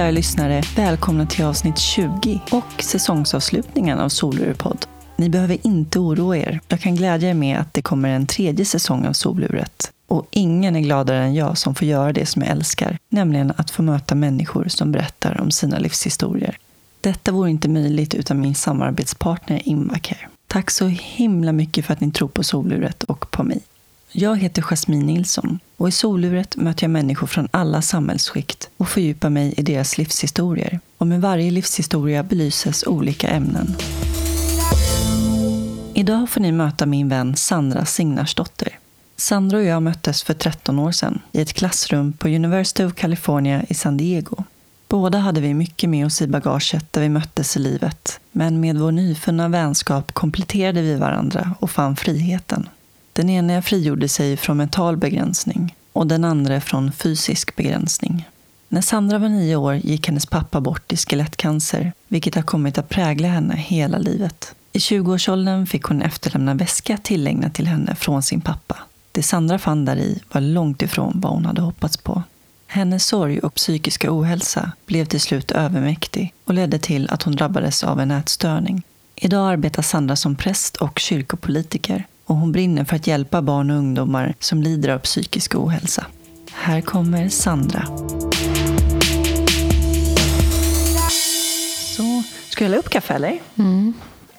Kära lyssnare! Välkomna till avsnitt 20 och säsongsavslutningen av Solurepodd. Ni behöver inte oroa er. Jag kan glädja er med att det kommer en tredje säsong av Soluret. Och ingen är gladare än jag som får göra det som jag älskar, nämligen att få möta människor som berättar om sina livshistorier. Detta vore inte möjligt utan min samarbetspartner Invacare. Tack så himla mycket för att ni tror på soluret och på mig. Jag heter Jasmine Nilsson och i soluret möter jag människor från alla samhällsskikt och fördjupar mig i deras livshistorier. Och med varje livshistoria belyses olika ämnen. Idag får ni möta min vän Sandra Signarsdotter. Sandra och jag möttes för 13 år sedan i ett klassrum på University of California i San Diego. Båda hade vi mycket med oss i bagaget där vi möttes i livet, men med vår nyfunna vänskap kompletterade vi varandra och fann friheten. Den ena frigjorde sig från mental begränsning och den andra från fysisk begränsning. När Sandra var nio år gick hennes pappa bort i skelettcancer, vilket har kommit att prägla henne hela livet. I 20-årsåldern fick hon efterlämna väska tillägnad till henne från sin pappa. Det Sandra fann där i var långt ifrån vad hon hade hoppats på. Hennes sorg och psykiska ohälsa blev till slut övermäktig och ledde till att hon drabbades av en ätstörning. Idag arbetar Sandra som präst och kyrkopolitiker och hon brinner för att hjälpa barn och ungdomar som lider av psykisk ohälsa. Här kommer Sandra. Så, ska jag hälla upp kaffe eller? Mm.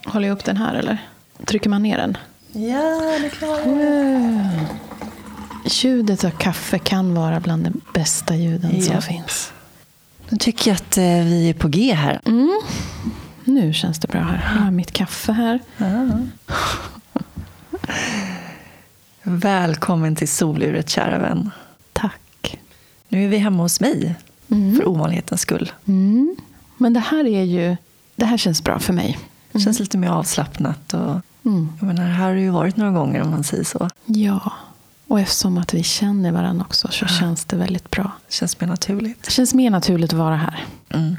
Håller jag upp den här eller? Trycker man ner den? Ja, det klarar jag. Ljudet av kaffe kan vara bland de bästa ljuden Ja. som finns. Då tycker jag att eh, vi är på G här. Nu känns det bra här. Jag har mitt kaffe här. Välkommen till soluret, kära vän. Tack. Nu är vi hemma hos mig, för ovanlighetens skull. Mm. Men det här är ju... Det här känns bra för mig. Det känns lite mer avslappnat. Och, Mm. jag menar, här har det ju varit några gånger om man säger så. Ja. Och eftersom att vi känner varandra också så känns det väldigt bra. Det känns mer naturligt. Det känns mer naturligt att vara här. Mm.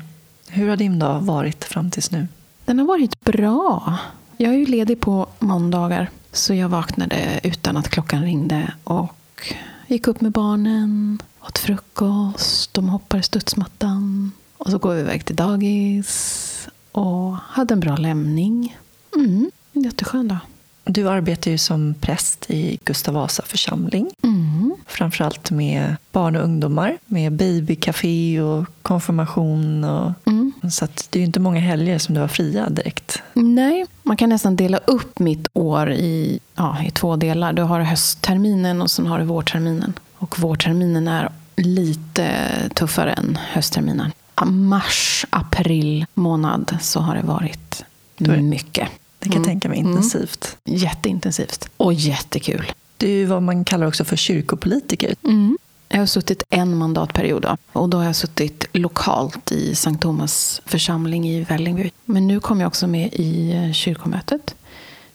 Hur har din dag varit fram tills nu? Den har varit bra. Jag är ju ledig på måndagar. Så jag vaknade utan att klockan ringde och gick upp med barnen, åt frukost, de hoppar i studsmattan. Och så går vi iväg till dagis och hade en bra lämning. Mm, jätteskön dag. Du arbetar ju som präst i Gustav Vasa församling. Mm. Framförallt med barn och ungdomar. Med babycafé och konfirmation. Och, Mm. Så det är ju inte många helger som du har fria direkt. Nej, man kan nästan dela upp mitt år i, ja, i två delar. Du har höstterminen och sen har du vårterminen. Och vårterminen är lite tuffare än höstterminen. Mars, april månad så har det varit mycket. Det kan jag Mm. tänka mig Mm. intensivt. Jätteintensivt. Och jättekul. Du är vad man kallar också för kyrkopolitiker. Mm. Jag har suttit en mandatperiod då. och då har jag suttit lokalt i Sankt Thomas församling i Vällingby. Men nu kom jag också med i eh, kyrkomötet.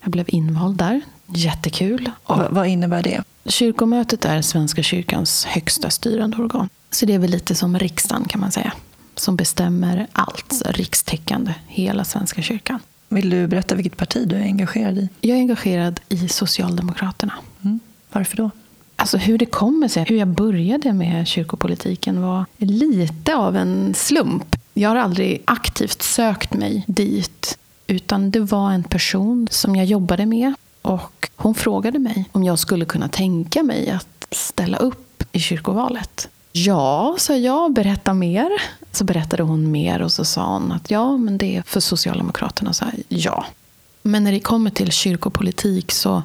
Jag blev invald där. Jättekul. Och Vad, innebär det? kyrkomötet är Svenska kyrkans högsta styrande organ. Så det är väl lite som riksdagen kan man säga. Som bestämmer allt, rikstäckande, hela Svenska kyrkan. Vill du berätta vilket parti du är engagerad i? Jag är engagerad i Socialdemokraterna. Mm. Varför då? Alltså hur det kommer sig, hur jag började med kyrkopolitiken var lite av en slump. Jag har aldrig aktivt sökt mig dit. Utan det var en person som jag jobbade med. Och hon frågade mig om jag skulle kunna tänka mig att ställa upp i kyrkovalet. Ja, sa jag. Berätta mer. Så berättade hon mer och så sa hon att ja, men det är för Socialdemokraterna. Så här, ja. Men när det kommer till kyrkopolitik så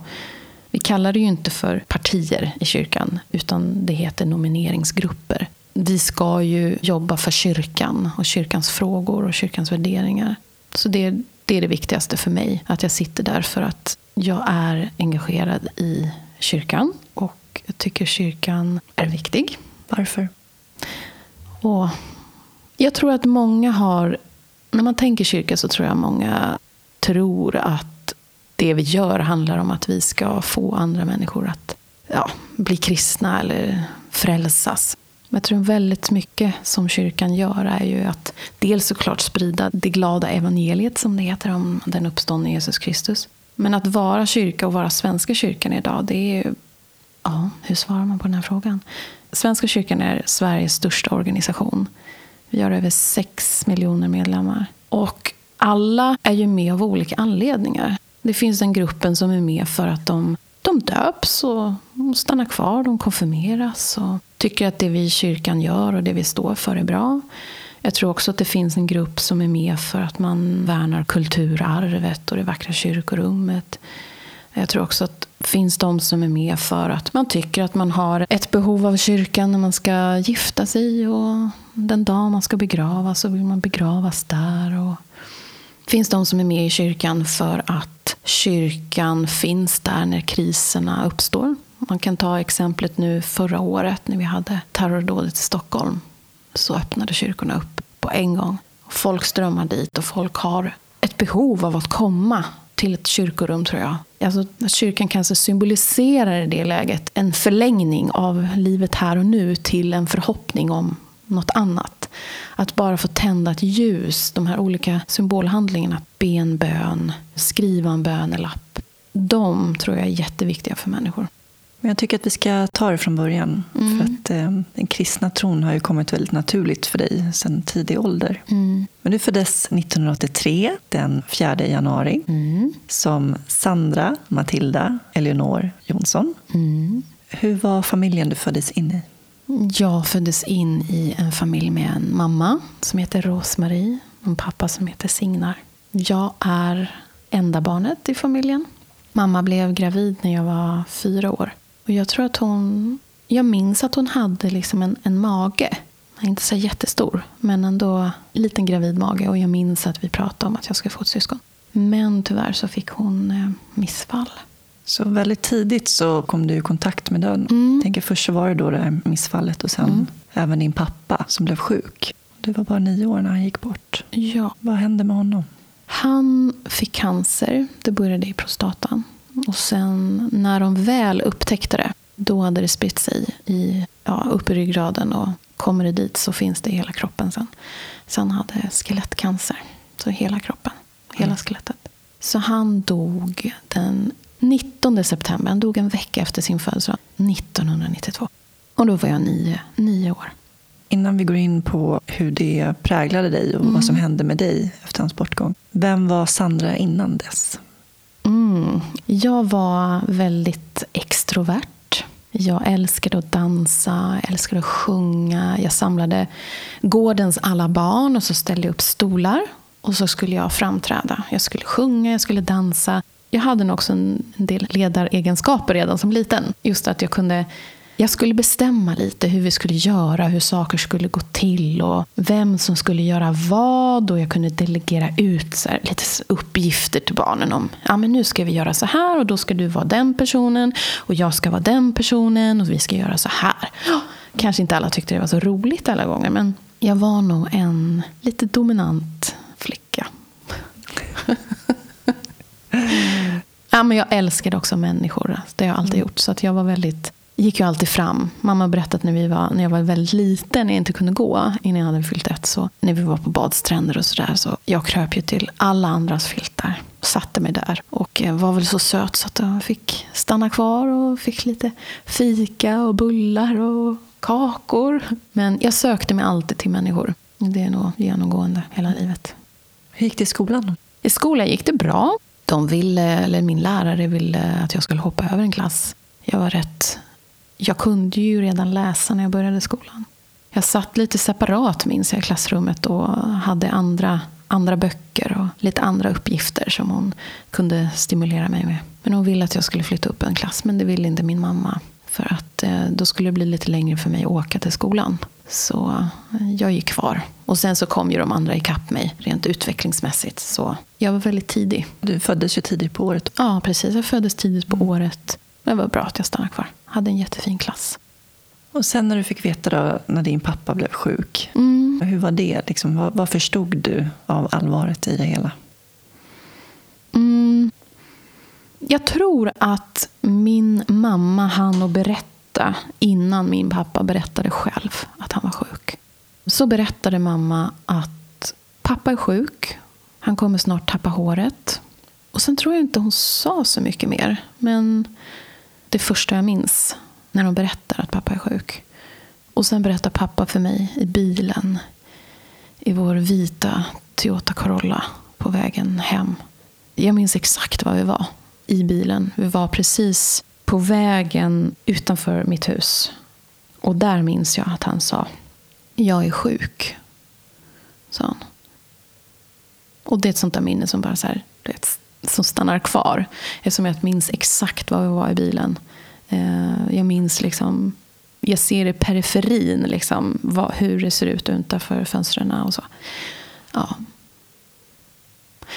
vi kallar det ju inte för partier i kyrkan, utan det heter nomineringsgrupper. Vi ska ju jobba för kyrkan och kyrkans frågor och kyrkans värderingar. Så det, det är det viktigaste för mig, att jag sitter där för att jag är engagerad i kyrkan och jag tycker kyrkan är viktig. Varför? Och jag tror att många har... När man tänker kyrka så tror jag många tror att det vi gör handlar om att vi ska få andra människor att ja, bli kristna eller frälsas. Men jag tror väldigt mycket som kyrkan gör är ju att dels såklart sprida det glada evangeliet som det heter om den uppståndne Jesus Kristus. Men att vara kyrka och vara Svenska kyrkan idag, det är ju... Ja, hur svarar man på den här frågan? Svenska kyrkan är Sveriges största organisation. Vi har över sex miljoner medlemmar. Och alla är ju med av olika anledningar. Det finns den gruppen som är med för att de, de döps och stannar kvar, de konfirmeras och tycker att det vi i kyrkan gör och det vi står för är bra. Jag tror också att det finns en grupp som är med för att man värnar kulturarvet och det vackra kyrkorummet. Jag tror också att det finns de som är med för att man tycker att man har ett behov av kyrkan när man ska gifta sig och den dag man ska begravas så vill man begravas där. Och finns de som är med i kyrkan för att kyrkan finns där när kriserna uppstår. Man kan ta exemplet nu förra året när vi hade terrordådet i Stockholm. Så öppnade kyrkorna upp på en gång. Folk strömmar dit och folk har ett behov av att komma till ett kyrkorum tror jag. Alltså, att kyrkan kanske symboliserar i det läget en förlängning av livet här och nu till en förhoppning om något annat. Att bara få tända ett ljus, de här olika symbolhandlingarna, be en bön, skriva en bönelapp. De tror jag är jätteviktiga för människor. Men jag tycker att vi ska ta det från början. Mm. För att eh, Den kristna tron har ju kommit väldigt naturligt för dig sedan tidig ålder. Mm. Men du föddes 1983, den 4 januari, mm. som Sandra Matilda Eleonor Jonsson. Mm. Hur var familjen du föddes in i? Jag föddes in i en familj med en mamma som heter Rosmarie och en pappa som heter Signar. Jag är enda barnet i familjen. Mamma blev gravid när jag var fyra år. Och jag tror att hon... Jag minns att hon hade liksom en, en mage. Inte så jättestor, men ändå liten gravid mage. Och jag minns att vi pratade om att jag skulle få ett syskon. Men tyvärr så fick hon eh, missfall. Så väldigt tidigt så kom du i kontakt med döden. Mm. Jag tänker först så var det då det här missfallet och sen mm. även din pappa som blev sjuk. Du var bara nio år när han gick bort. Ja. Vad hände med honom? Han fick cancer. Det började i prostatan. Och sen när de väl upptäckte det, då hade det spritt sig i, ja, upp i ryggraden. Och kommer det dit så finns det i hela kroppen sen. Så han hade skelettcancer. Så hela kroppen, hela mm. skelettet. Så han dog den 19 september. Han dog en vecka efter sin födelsedag. 1992. Och då var jag nio, nio år. Innan vi går in på hur det präglade dig och mm. vad som hände med dig efter hans bortgång. Vem var Sandra innan dess? Mm. Jag var väldigt extrovert. Jag älskade att dansa, älskade att sjunga. Jag samlade gårdens alla barn och så ställde jag upp stolar. Och så skulle jag framträda. Jag skulle sjunga, jag skulle dansa. Jag hade nog också en del ledaregenskaper redan som liten. Just att jag kunde jag skulle bestämma lite hur vi skulle göra, hur saker skulle gå till och vem som skulle göra vad. Och jag kunde delegera ut så här, lite uppgifter till barnen om ja, men nu ska vi göra så här och då ska du vara den personen och jag ska vara den personen och vi ska göra så här. Kanske inte alla tyckte det var så roligt alla gånger men jag var nog en lite dominant flicka. ja, men jag älskade också människor. Det har jag alltid gjort. Så att jag var väldigt gick ju alltid fram. Mamma har berättat när, vi var, när jag var väldigt liten, när jag inte kunde gå innan jag hade fyllt ett. Så när vi var på badstränder och sådär. Så jag kröp ju till alla andras filtar. Satte mig där och eh, var väl så söt så att jag fick stanna kvar och fick lite fika och bullar och kakor. Men jag sökte mig alltid till människor. Det är nog genomgående hela livet. Hur gick det i skolan? I skolan gick det bra. De ville, eller min lärare ville att jag skulle hoppa över en klass. Jag var rätt jag kunde ju redan läsa när jag började skolan. Jag satt lite separat minns jag i klassrummet och hade andra, andra böcker och lite andra uppgifter som hon kunde stimulera mig med. Men hon ville att jag skulle flytta upp en klass, men det ville inte min mamma. För att eh, då skulle det bli lite längre för mig att åka till skolan. Så eh, jag gick kvar. Och sen så kom ju de andra ikapp mig rent utvecklingsmässigt. Så jag var väldigt tidig. Du föddes ju tidigt på året. Ja, precis. Jag föddes tidigt på året. Det var bra att jag stannade kvar. Hade en jättefin klass. Och sen när du fick veta då, när din pappa blev sjuk, mm. hur var det? Liksom, vad, vad, förstod du av allvaret i det hela? Mm. Jag tror att min mamma hann att berätta innan min pappa berättade själv att han var sjuk. Så berättade mamma att pappa är sjuk. Han kommer snart tappa håret. Och sen tror jag inte hon sa så mycket mer. Men det första jag minns när hon berättar att pappa är sjuk. Och sen berättar pappa för mig i bilen. i vår vita Toyota Corolla på vägen hem. Jag minns exakt var vi var i bilen. Vi var precis på vägen utanför mitt hus. Och där minns jag att han sa jag är sjuk. Sa han. Och det är ett sånt där minne som bara så här, vet, som stannar kvar. Eftersom jag minns exakt var vi var i bilen. Eh, jag minns liksom jag ser i periferin liksom, vad, hur det ser ut utanför fönstren och så. Ja.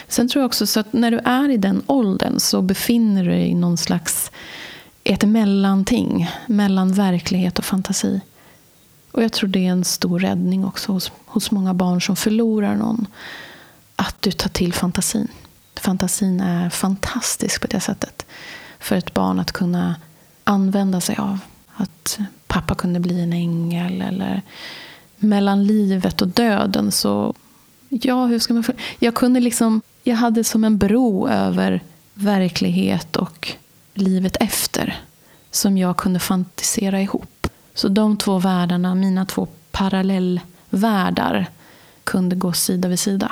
Sen tror jag också så att när du är i den åldern så befinner du dig i någon slags ett mellanting mellan verklighet och fantasi. Och jag tror det är en stor räddning också hos, hos många barn som förlorar någon. Att du tar till fantasin. Fantasin är fantastisk på det sättet. För ett barn att kunna använda sig av. Att pappa kunde bli en ängel. Eller mellan livet och döden så... Ja, hur ska man... Jag kunde liksom... Jag hade som en bro över verklighet och livet efter. Som jag kunde fantisera ihop. Så de två världarna, mina två parallellvärldar, kunde gå sida vid sida.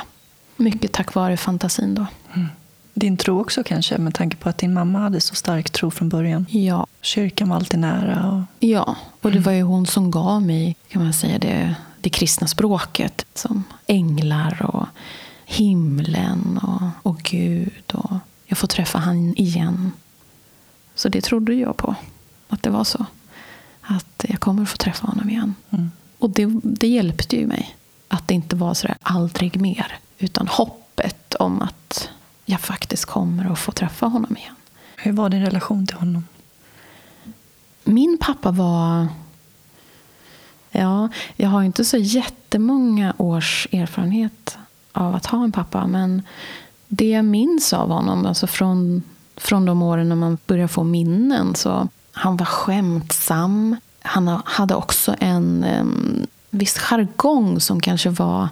Mycket tack vare fantasin då. Mm. Din tro också kanske, med tanke på att din mamma hade så stark tro från början. Ja. Kyrkan var alltid nära. Och... Ja, och det var ju hon som gav mig kan man säga, det, det kristna språket. Som änglar och himlen och, och Gud. Och jag får träffa han igen. Så det trodde jag på, att det var så. Att jag kommer att få träffa honom igen. Mm. Och det, det hjälpte ju mig. Att det inte var sådär aldrig mer. Utan hoppet om att jag faktiskt kommer att få träffa honom igen. Hur var din relation till honom? Min pappa var... Ja, jag har inte så jättemånga års erfarenhet av att ha en pappa. Men det jag minns av honom, alltså från, från de åren när man börjar få minnen, så han var skämtsam. Han hade också en um, viss jargong som kanske var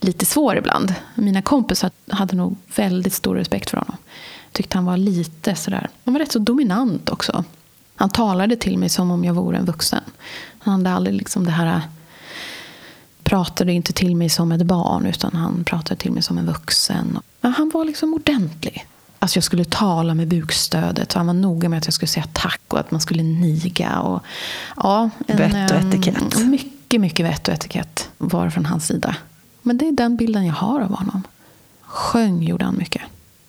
lite svår ibland. Mina kompisar hade nog väldigt stor respekt för honom. Tyckte han var lite sådär, han var rätt så dominant också. Han talade till mig som om jag vore en vuxen. Han hade aldrig liksom det här pratade inte till mig som ett barn utan han pratade till mig som en vuxen. han var liksom ordentlig. Alltså jag skulle tala med bukstödet. Han var noga med att jag skulle säga tack och att man skulle niga. Och, ja, en, vett och etikett. Mycket, mycket vett och etikett var från hans sida. Men det är den bilden jag har av honom. Sjöng gjorde han mycket.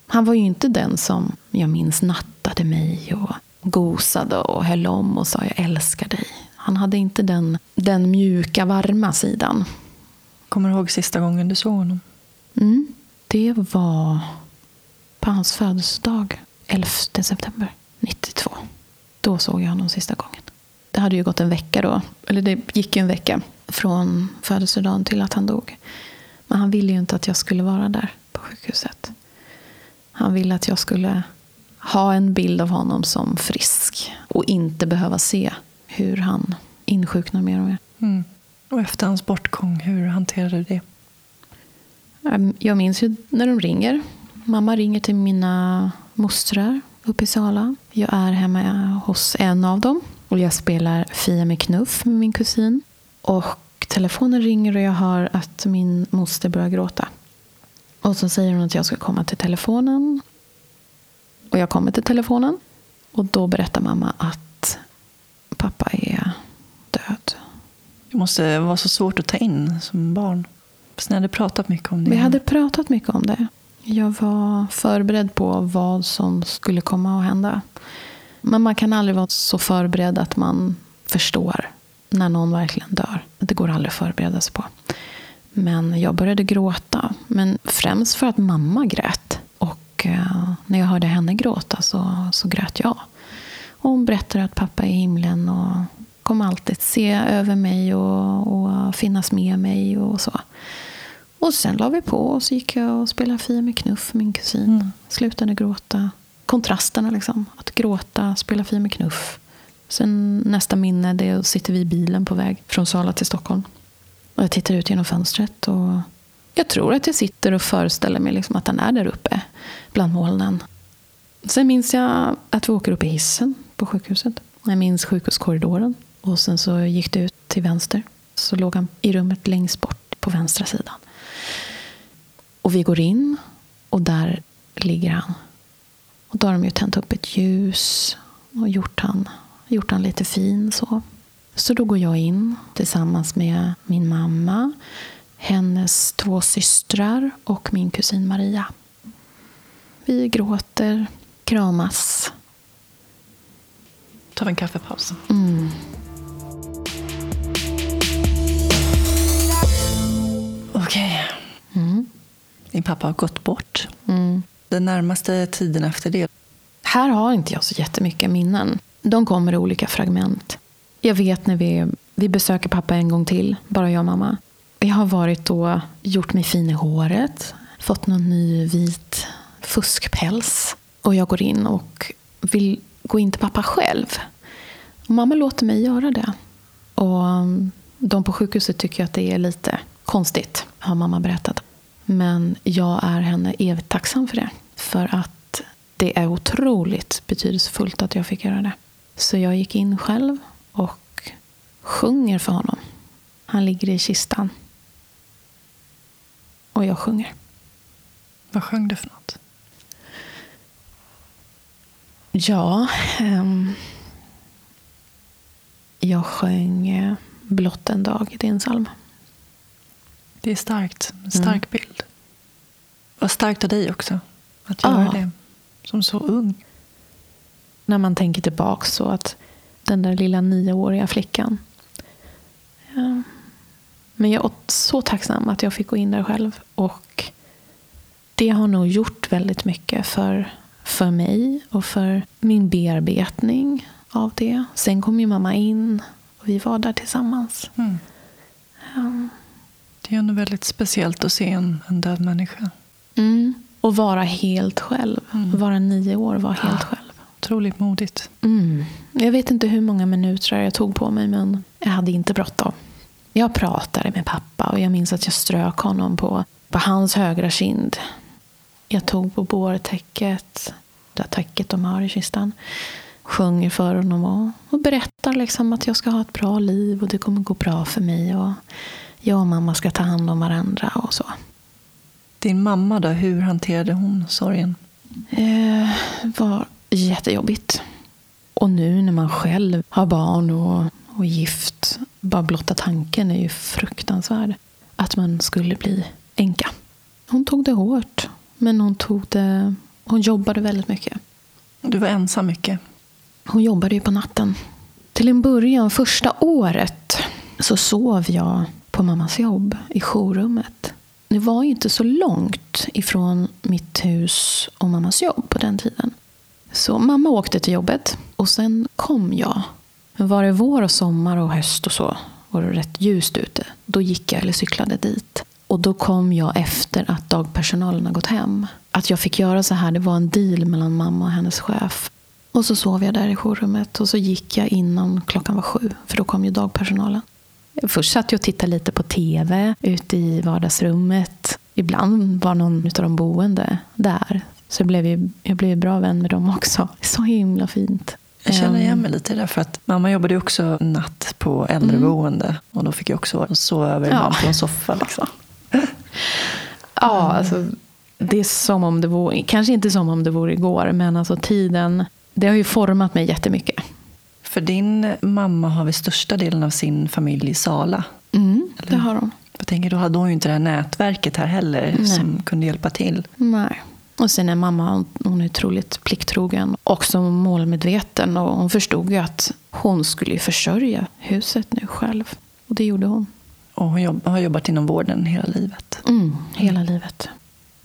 Han var ju inte den som jag minns nattade mig och gosade och höll om och sa jag älskar dig. Han hade inte den, den mjuka, varma sidan. Kommer du ihåg sista gången du såg honom? Mm, det var på hans födelsedag, 11 september 92. Då såg jag honom sista gången. Det hade ju gått en vecka då, eller det gick ju en vecka från födelsedagen till att han dog. Men han ville ju inte att jag skulle vara där på sjukhuset. Han ville att jag skulle ha en bild av honom som frisk och inte behöva se hur han insjuknar mer och mer. Mm. Och efter hans bortgång, hur hanterade du det? Ehm, jag minns ju när de ringer. Mamma ringer till mina mostrar uppe i Sala. Jag är hemma hos en av dem och jag spelar Fia med knuff med min kusin. Och telefonen ringer och jag hör att min moster börjar gråta. Och så säger hon att jag ska komma till telefonen. Och jag kommer till telefonen. Och då berättar mamma att pappa är död. Det måste vara så svårt att ta in som barn. Fast ni hade pratat mycket om det. Vi hade pratat mycket om det. Jag var förberedd på vad som skulle komma att hända. Men man kan aldrig vara så förberedd att man förstår när någon verkligen dör. Det går aldrig att förbereda sig på. Men jag började gråta. Men främst för att mamma grät. Och eh, när jag hörde henne gråta så, så grät jag. Och hon berättade att pappa är i himlen och kommer alltid se över mig och, och finnas med mig och så. Och sen la vi på och så gick jag och spelade Fia med knuff, min kusin. Mm. Slutade gråta. Kontrasterna liksom. Att gråta, spela Fia med knuff. Sen nästa minne, det sitter vi i bilen på väg från Sala till Stockholm. Och jag tittar ut genom fönstret och jag tror att jag sitter och föreställer mig liksom att han är där uppe bland molnen. Sen minns jag att vi åker upp i hissen på sjukhuset. Jag minns sjukhuskorridoren. Och sen så gick det ut till vänster. Så låg han i rummet längst bort på vänstra sidan. Och vi går in och där ligger han. Och då har de ju tänt upp ett ljus och gjort han, gjort han lite fin. Så. så då går jag in tillsammans med min mamma, hennes två systrar och min kusin Maria. Vi gråter, kramas. tar en kaffepaus. Mm. Okej. Mm. Din pappa har gått bort. Mm. Den närmaste tiden efter det. Här har inte jag så jättemycket minnen. De kommer i olika fragment. Jag vet när vi, vi besöker pappa en gång till, bara jag och mamma. Jag har varit och gjort mig fin i håret, fått någon ny vit fuskpäls. Och jag går in och vill gå in till pappa själv. Och mamma låter mig göra det. Och um, de på sjukhuset tycker att det är lite konstigt, har mamma berättat. Men jag är henne evigt tacksam för det. För att det är otroligt betydelsefullt att jag fick göra det. Så jag gick in själv och sjunger för honom. Han ligger i kistan. Och jag sjunger. Vad sjöng du för något? Ja, ehm, jag sjöng eh, Blott en dag. Det är en psalm. Det är starkt. En stark bild. Vad starkt av dig också. Att göra Ja. det. Som så ung. När man tänker tillbaka så att den där lilla nioåriga flickan. Ja. Men jag är så tacksam att jag fick gå in där själv. Och det har nog gjort väldigt mycket för, för mig och för min bearbetning av det. Sen kom ju mamma in och vi var där tillsammans. Mm. Ja. Det är ändå väldigt speciellt att se en, en död människa. Mm. Och vara helt själv. Mm. Vara nio år, vara helt Ja. själv. Otroligt modigt. Mm. Jag vet inte hur många minuter jag tog på mig, men jag hade inte bråttom. Jag pratade med pappa och jag minns att jag strök honom på, på hans högra kind. Jag tog på bårtäcket, det täcket de har i kistan. Sjunger för honom och, och berättar liksom att jag ska ha ett bra liv och det kommer gå bra för mig. Och jag och mamma ska ta hand om varandra och så. Din mamma då, hur hanterade hon sorgen? Eh, var jättejobbigt. Och nu när man själv har barn och, och gift, bara blotta tanken är ju fruktansvärd. Att man skulle bli änka. Hon tog det hårt, men hon, tog det, hon jobbade väldigt mycket. Du var ensam mycket. Hon jobbade ju på natten. Till en början, första året, så sov jag på mammas jobb i jourrummet. Det var ju inte så långt ifrån mitt hus och mammas jobb på den tiden. Så mamma åkte till jobbet och sen kom jag. Var det vår och sommar och höst och så var det rätt ljust ute. Då gick jag eller cyklade dit. Och då kom jag efter att dagpersonalen har gått hem. Att jag fick göra så här, det var en deal mellan mamma och hennes chef. Och så sov jag där i jourrummet och så gick jag innan klockan var sju. För då kom ju dagpersonalen. Först satt jag och tittade lite på tv ute i vardagsrummet. Ibland var någon av de boende där. Så jag blev, ju, jag blev bra vän med dem också. Så himla fint. Jag känner igen Ehm, mig lite i det. För att mamma jobbade också natt på äldreboende. Och då fick jag också sova över Ja. på en soffa. Liksom. Ja, alltså, det är som om det vore, kanske inte som om det vore igår, men alltså tiden, det har ju format mig jättemycket. För din mamma har väl största delen av sin familj i Sala. Mm, det har hon. Jag tänker, då hade hon ju inte det här nätverket här heller Nej. som kunde hjälpa till. Nej. Och sen är mamma hon- är otroligt plikttrogen. Också målmedveten. Och hon förstod ju att hon skulle försörja huset nu själv. Och det gjorde hon. Och hon jobb, har jobbat inom vården hela livet. Mm, hela livet.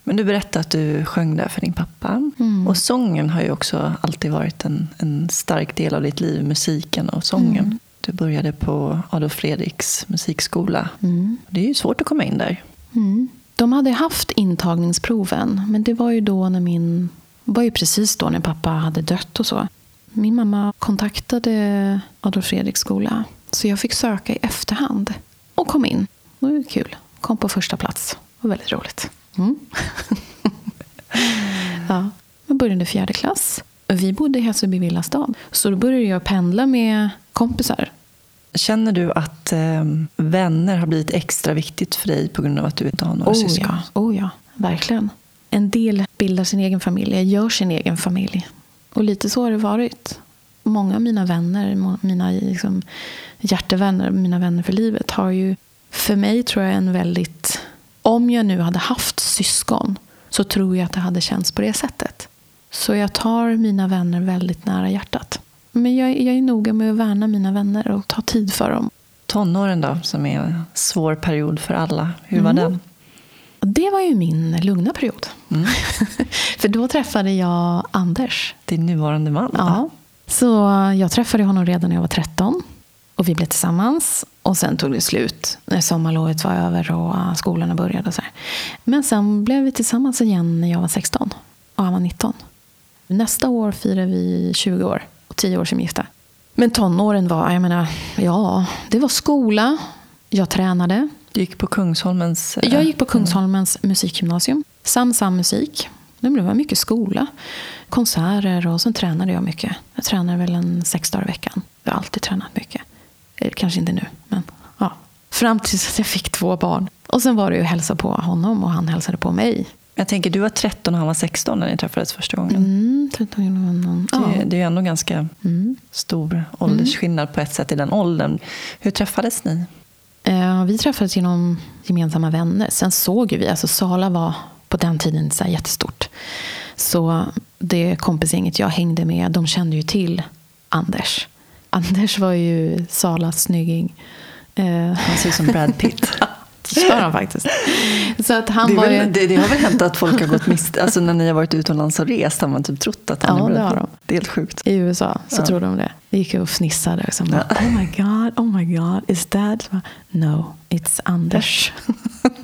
Men du berättade att du sjöng där för din pappa. Mm. Och sången har ju också alltid varit en, en stark del av ditt liv. Musiken och sången. Mm. Du började på Adolf Fredriks musikskola. Mm. Det är ju svårt att komma in där. Mm. De hade haft intagningsproven, men det var ju då när min... Var ju precis då när pappa hade dött och så. Min mamma kontaktade Adolf Fredriks skola, så jag fick söka i efterhand. Och kom in. Det var kul. Kom på första plats. Det var väldigt roligt. Mm. ja. Jag började fjärde klass. Vi bodde i Hässelby villastad. Så då började jag pendla med kompisar. Känner du att eh, vänner har blivit extra viktigt för dig på grund av att du inte har några oh, syskon? Ja. Oh ja, verkligen. En del bildar sin egen familj, gör sin egen familj. Och lite så har det varit. Många av mina vänner, mina liksom, hjärtevänner, mina vänner för livet har ju för mig tror jag en väldigt... Om jag nu hade haft syskon så tror jag att det hade känts på det sättet. Så jag tar mina vänner väldigt nära hjärtat. Men jag, jag är noga med att värna mina vänner och ta tid för dem. Tonåren då, som är en svår period för alla. Hur var Mm. den? Det var ju min lugna period. Mm. för då träffade jag Anders. Din nuvarande man? Ja. Så jag träffade honom redan när jag var 13. Och vi blev tillsammans. Och sen tog det slut när sommarlovet var över och skolorna började. Och så här. Men sen blev vi tillsammans igen när jag var 16 och han var 19. Nästa år firar vi 20 år och 10 år som gifta. Men tonåren var, jag menar, ja, det var skola. Jag tränade. Du gick på Kungsholmens... eh, Jag gick på Kungsholmens musikgymnasium. Sam Sam musik. Det blev mycket skola. Konserter och sen tränade jag mycket. Jag tränade väl en sex dagar i veckan. Jag har alltid tränat mycket. Eh, Kanske inte nu, men ja. Fram tills att jag fick två barn. Och sen var det ju att hälsa på honom och han hälsade på mig. Jag tänker, du var 13 och han var 16 när ni träffades första gången. Mm, 13, ja. Det, det är ju ändå ganska Mm. stor åldersskillnad på ett sätt i den åldern. Hur träffades ni? Eh, Vi träffades genom gemensamma vänner. Sen såg vi, alltså Sala var på den tiden så här jättestort. Så det kompisgänget jag hängde med, de kände ju till Anders. Anders var ju Salas snygging. Eh, Han ser ut som Brad Pitt. Det gör han faktiskt. Så att han Det, var väl, ju... det, det har väl hänt att folk har gått miste Alltså när ni har varit utomlands och rest har man typ trott att han Ja, är det Brad har Pitt. de. Det är helt sjukt. I USA så Ja. trodde de det. Vi gick och fnissade. Och så bara, Ja. Oh my god, oh my god, is that? No, it's Anders.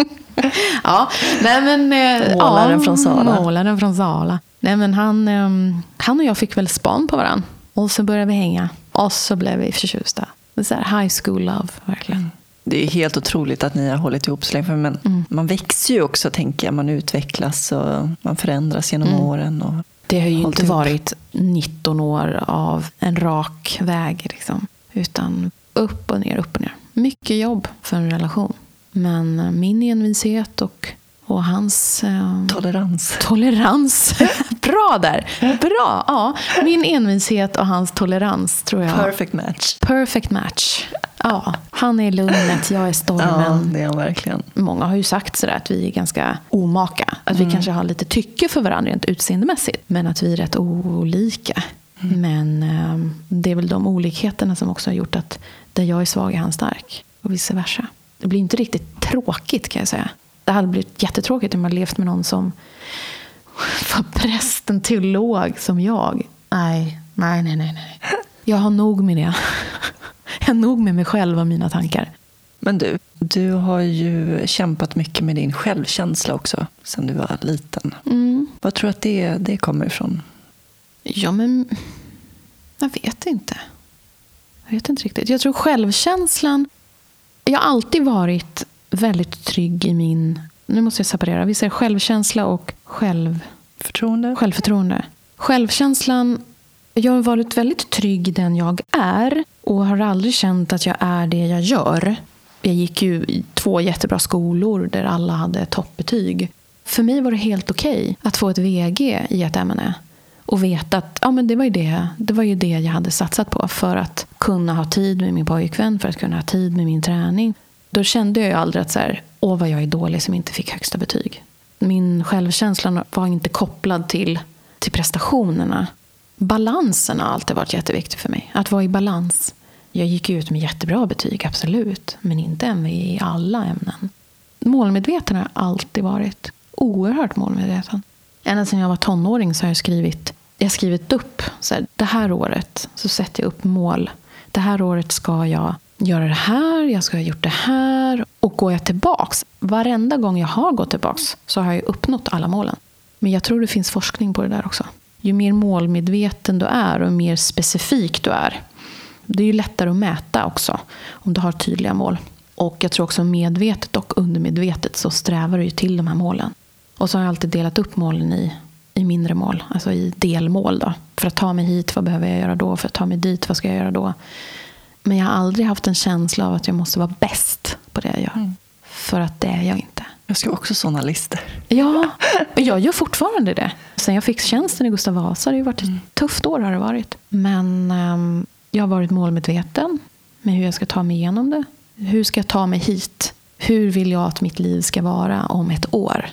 ja, nej men... eh, Målaren ja, från Sala. Målaren från Sala. Nej men han, ehm, han och jag fick väl span på varandra. Och så började vi hänga. Och så blev vi förtjusta. Det är så här high school love, verkligen. Det är helt otroligt att ni har hållit ihop så länge. för Men Mm. Man växer ju också, tänker jag. Man utvecklas och man förändras genom Mm. åren. Och, Det har ju inte ihop. varit 19 år av en rak väg. Liksom. Utan upp och ner, upp och ner. Mycket jobb för en relation. Men min envishet och, och hans eh, tolerans. tolerans. Bra där! Bra! Ja, min envishet och hans tolerans tror jag. Perfect match. Perfect match. Ja, han är lugnet, jag är Ja, stormen. det är han verkligen. Många har ju sagt sådär att vi är ganska omaka. Att vi kanske har lite tycke för varandra rent utseendemässigt. Men att vi är rätt olika. Men eh, det är väl de olikheterna som också har gjort att där jag är svag är han stark. Och vice versa. Det blir inte riktigt tråkigt kan jag säga. Det hade blivit jättetråkigt om man levt med någon som var präst, en teolog som jag. Nej, nej, nej, nej. nej. Jag har nog med det. Jag har nog med mig själv och mina tankar. Men du, du har ju kämpat mycket med din självkänsla också sen du var liten. Mm. Vad tror du att det, det kommer ifrån? Ja, men jag vet inte. Jag vet inte riktigt. Jag tror självkänslan... Jag har alltid varit väldigt trygg i min... Nu måste jag separera. Vi säger självkänsla och själv, Förtroende? självförtroende. Självkänslan... Jag har varit väldigt trygg i den jag är och har aldrig känt att jag är det jag gör. Jag gick ju i två jättebra skolor där alla hade toppbetyg. För mig var det helt okej att få ett VG i ett ämne och veta att ja, men det, var ju det, det var ju det jag hade satsat på för att kunna ha tid med min pojkvän, för att kunna ha tid med min träning. Då kände jag ju aldrig att så här, åh vad jag är dålig som inte fick högsta betyg. Min självkänsla var inte kopplad till, till prestationerna. Balansen har alltid varit jätteviktig för mig. Att vara i balans. Jag gick ut med jättebra betyg, absolut. Men inte i alla ämnen. Målmedveten har jag alltid varit. Oerhört målmedveten. Ända sedan jag var tonåring så har jag skrivit, jag skrivit upp så här, det här året så sätter jag upp mål. Det här året ska jag göra det här, jag ska ha gjort det här. Och går jag tillbaks, varenda gång jag har gått tillbaks så har jag uppnått alla målen. Men jag tror det finns forskning på det där också. Ju mer målmedveten du är och mer specifik du är. Det är ju lättare att mäta också om du har tydliga mål. Och jag tror också medvetet och undermedvetet så strävar du ju till de här målen. Och så har jag alltid delat upp målen i, i mindre mål, alltså i delmål. Då. För att ta mig hit, vad behöver jag göra då? För att ta mig dit, vad ska jag göra då? Men jag har aldrig haft en känsla av att jag måste vara bäst på det jag gör. Mm. För att det är jag inte. Jag ska också sådana listor. Ja, och jag gör fortfarande det. Sen jag fick tjänsten i Gustav Vasa, det har varit ett tufft år. har det varit. Men ehm, jag har varit målmedveten med hur jag ska ta mig igenom det. Hur ska jag ta mig hit? Hur vill jag att mitt liv ska vara om ett år?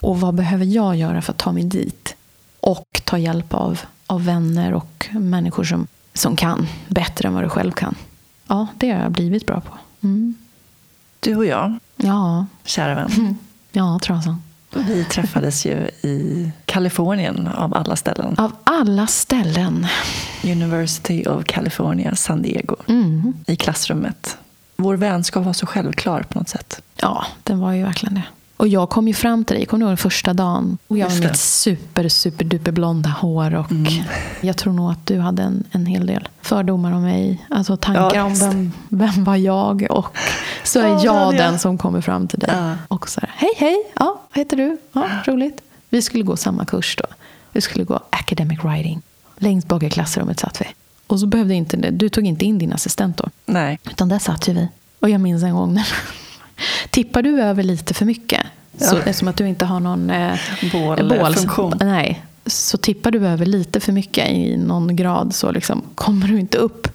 Och vad behöver jag göra för att ta mig dit? Och ta hjälp av, av vänner och människor som, som kan bättre än vad du själv kan. Ja, det har jag blivit bra på. Mm. Du och jag, Ja, kära vän, ja, trasan. vi träffades ju i Kalifornien av alla ställen. Av alla ställen. University of California, San Diego. Mm. I klassrummet. Vår vänskap var så självklar på något sätt. Ja, den var ju verkligen det. Och jag kom ju fram till dig, kommer du ihåg den första dagen? Och jag med mitt super, super duper blonda hår. Och Jag tror nog att du hade en, en hel del fördomar om mig. Alltså tankar Ja, om vem, vem var jag? Och så är Ja, jag hade jag. den som kommer fram till dig. Ja. Och så här, hej hej, ja, vad heter du? Ja, roligt. Vi skulle gå samma kurs då. Vi skulle gå academic writing. Längst bak i klassrummet satt vi. Och så behövde inte, du tog inte in din assistent då. Nej. Utan där satt ju vi. Och jag minns en gång när tippar du över lite för mycket. Så, Ja. Eftersom att du inte har någon eh, Bålfunktion. nej, så tippar du över lite för mycket i någon grad så liksom kommer du inte upp.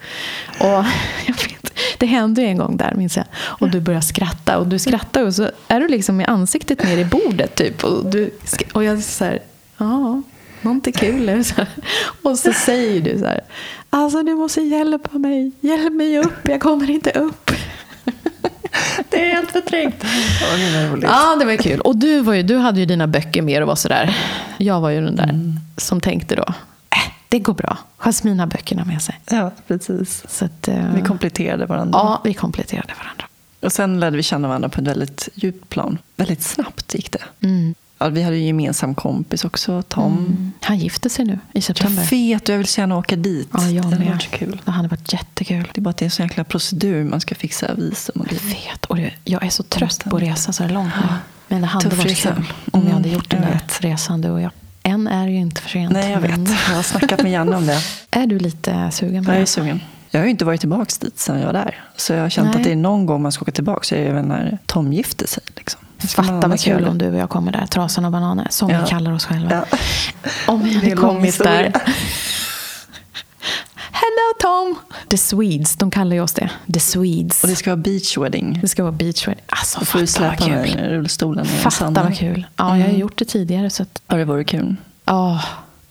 Och vet, det hände en gång där minns jag. Och du börjar skratta och du skrattar och så är du liksom med ansiktet ner i bordet typ. Och, du, och jag så här, ja, någonting kul. så här. Och så säger du så här, alltså du måste hjälpa mig, hjälp mig upp, jag kommer inte upp. Det är helt förträngt. Ja, det. Ja, var kul. Och du, var ju, du hade ju dina böcker med och var sådär. Jag var ju den där som tänkte då, äh, det går bra. Jasmin har böckerna med sig. Ja, precis. Så att, eh, Vi kompletterade varandra. Ja, vi kompletterade varandra. Och sen lärde vi känna varandra på ett väldigt djupt plan. Väldigt snabbt gick det. Mm. Ja, vi hade en gemensam kompis också, Tom. Mm. Han gifte sig nu i september. Jag vet jag vill så gärna åka dit. Ja, jag det hade varit kul. Det hade varit jättekul. Det är bara att det är en sån jäkla procedur. Man ska fixa visum och Jag grejer. vet. Och det- jag är så trött på att resa så här långt nu. Men det hade Tuff varit resa. kul om Mm, hade gjort den jag där vet. resan du och jag. Än är det ju inte för sent. Nej, jag vet. Men Jag har snackat med Janne om det. Är du lite sugen på Jag är det? sugen. Jag har ju inte varit tillbaka dit sedan jag var där. Så jag har känt Nej. att det är någon gång man ska åka tillbaka. Så är det väl när Tom gifte sig. Liksom. Fatta vad kul om du och jag kommer där. Trasan och bananer, som Ja. vi kallar oss själva. Ja. Om vi hade kommit där. Hello Tom! The Swedes, de kallar ju oss det. The Swedes. Och det ska vara beach wedding. Det ska vara beach wedding. Alltså Då får du fatta vad släpa i rullstolen. i Fatta vad kul. Ja, jag har Mm. gjort det tidigare. Så att, Ja, det vore kul. ja.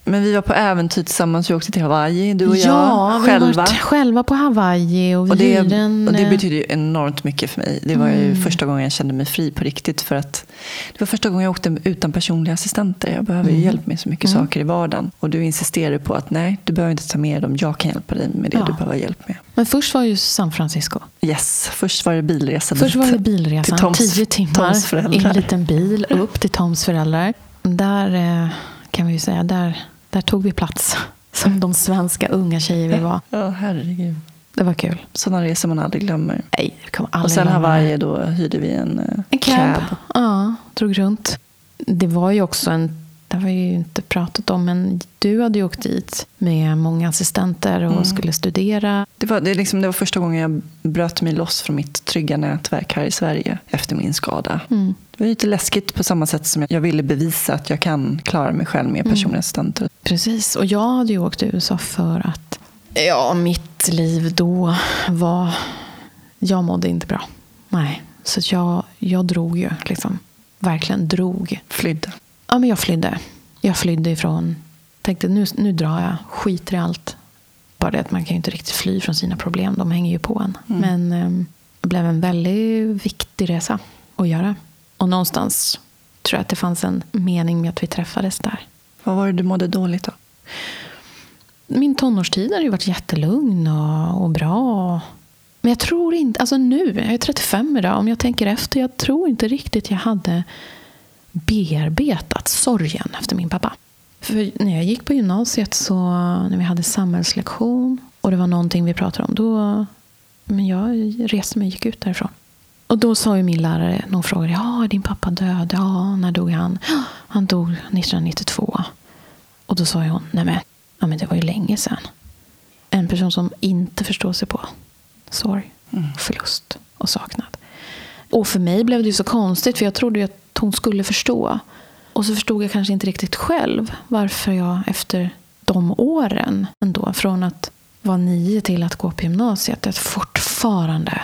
Men vi var på äventyr tillsammans. Vi åkte till Hawaii, du och jag. ja, vi har själva. varit själva på Hawaii och Och det, hyrde en... och det eh, betyder ju enormt mycket för mig. Det var ju Mm. första gången jag kände mig fri på riktigt. För att det var första gången jag åkte utan personliga assistenter. Jag behöver ju Mm. hjälp med så mycket Mm. saker i vardagen. Och du insisterade på att nej, du behöver inte ta med dem. Jag kan hjälpa dig med det Ja. du behöver hjälp med. Men först var ju San Francisco. Yes, först var det bilresa Först var det bilresan, Till Toms- tio timmar i en liten bil upp till Toms föräldrar. Där eh, kan vi ju säga, där, där tog vi plats. Som de svenska unga tjejer vi var. Ja, herregud. Det var kul. Sådana resor man aldrig glömmer. Nej, vi kommer aldrig Och sen glömma. Hawaii, då hyrde vi en, eh, En cab. Ja, drog runt. Det var ju också en, det har vi ju inte pratat om, men du hade ju åkt dit med många assistenter och Mm. skulle studera. Det var, det, liksom, det var första gången jag bröt mig loss från mitt trygga nätverk här i Sverige efter min skada. Mm. Det var lite läskigt på samma sätt som jag ville bevisa att jag kan klara mig själv med personliga assistenter. Precis, och jag hade ju åkt till USA för att ja, mitt liv då var... Jag mådde inte bra. Nej, så jag, jag drog ju. Liksom. Verkligen drog. Flydde. Ja, men jag flydde. Jag flydde ifrån... Tänkte nu, nu drar jag. Skiter i allt. Bara det att man kan ju inte riktigt fly från sina problem. De hänger ju på en. Mm. Men eh, det blev en väldigt viktig resa att göra. Och någonstans tror jag att det fanns en mening med att vi träffades där. Vad var det du mådde dåligt av? Min tonårstid har ju varit jättelugn och, och bra. Men jag tror inte, alltså nu, jag är 35 idag, om jag tänker efter, jag tror inte riktigt jag hade bearbetat sorgen efter min pappa. För när jag gick på gymnasiet, så när vi hade samhällslektion och det var någonting vi pratade om, då men jag reste mig och gick ut därifrån. Och då sa ju min lärare, någon frågade, ja, din pappa död? Ja, när dog han? "Ja, Han dog 1992. Och då sa hon, nej men, ja, men det var ju länge sedan. En person som inte förstår sig på sorg, förlust och saknad. Och för mig blev det ju så konstigt, för jag trodde ju att hon skulle förstå. Och så förstod jag kanske inte riktigt själv varför jag efter de åren ändå, från att vara nio till att gå på gymnasiet, att fortfarande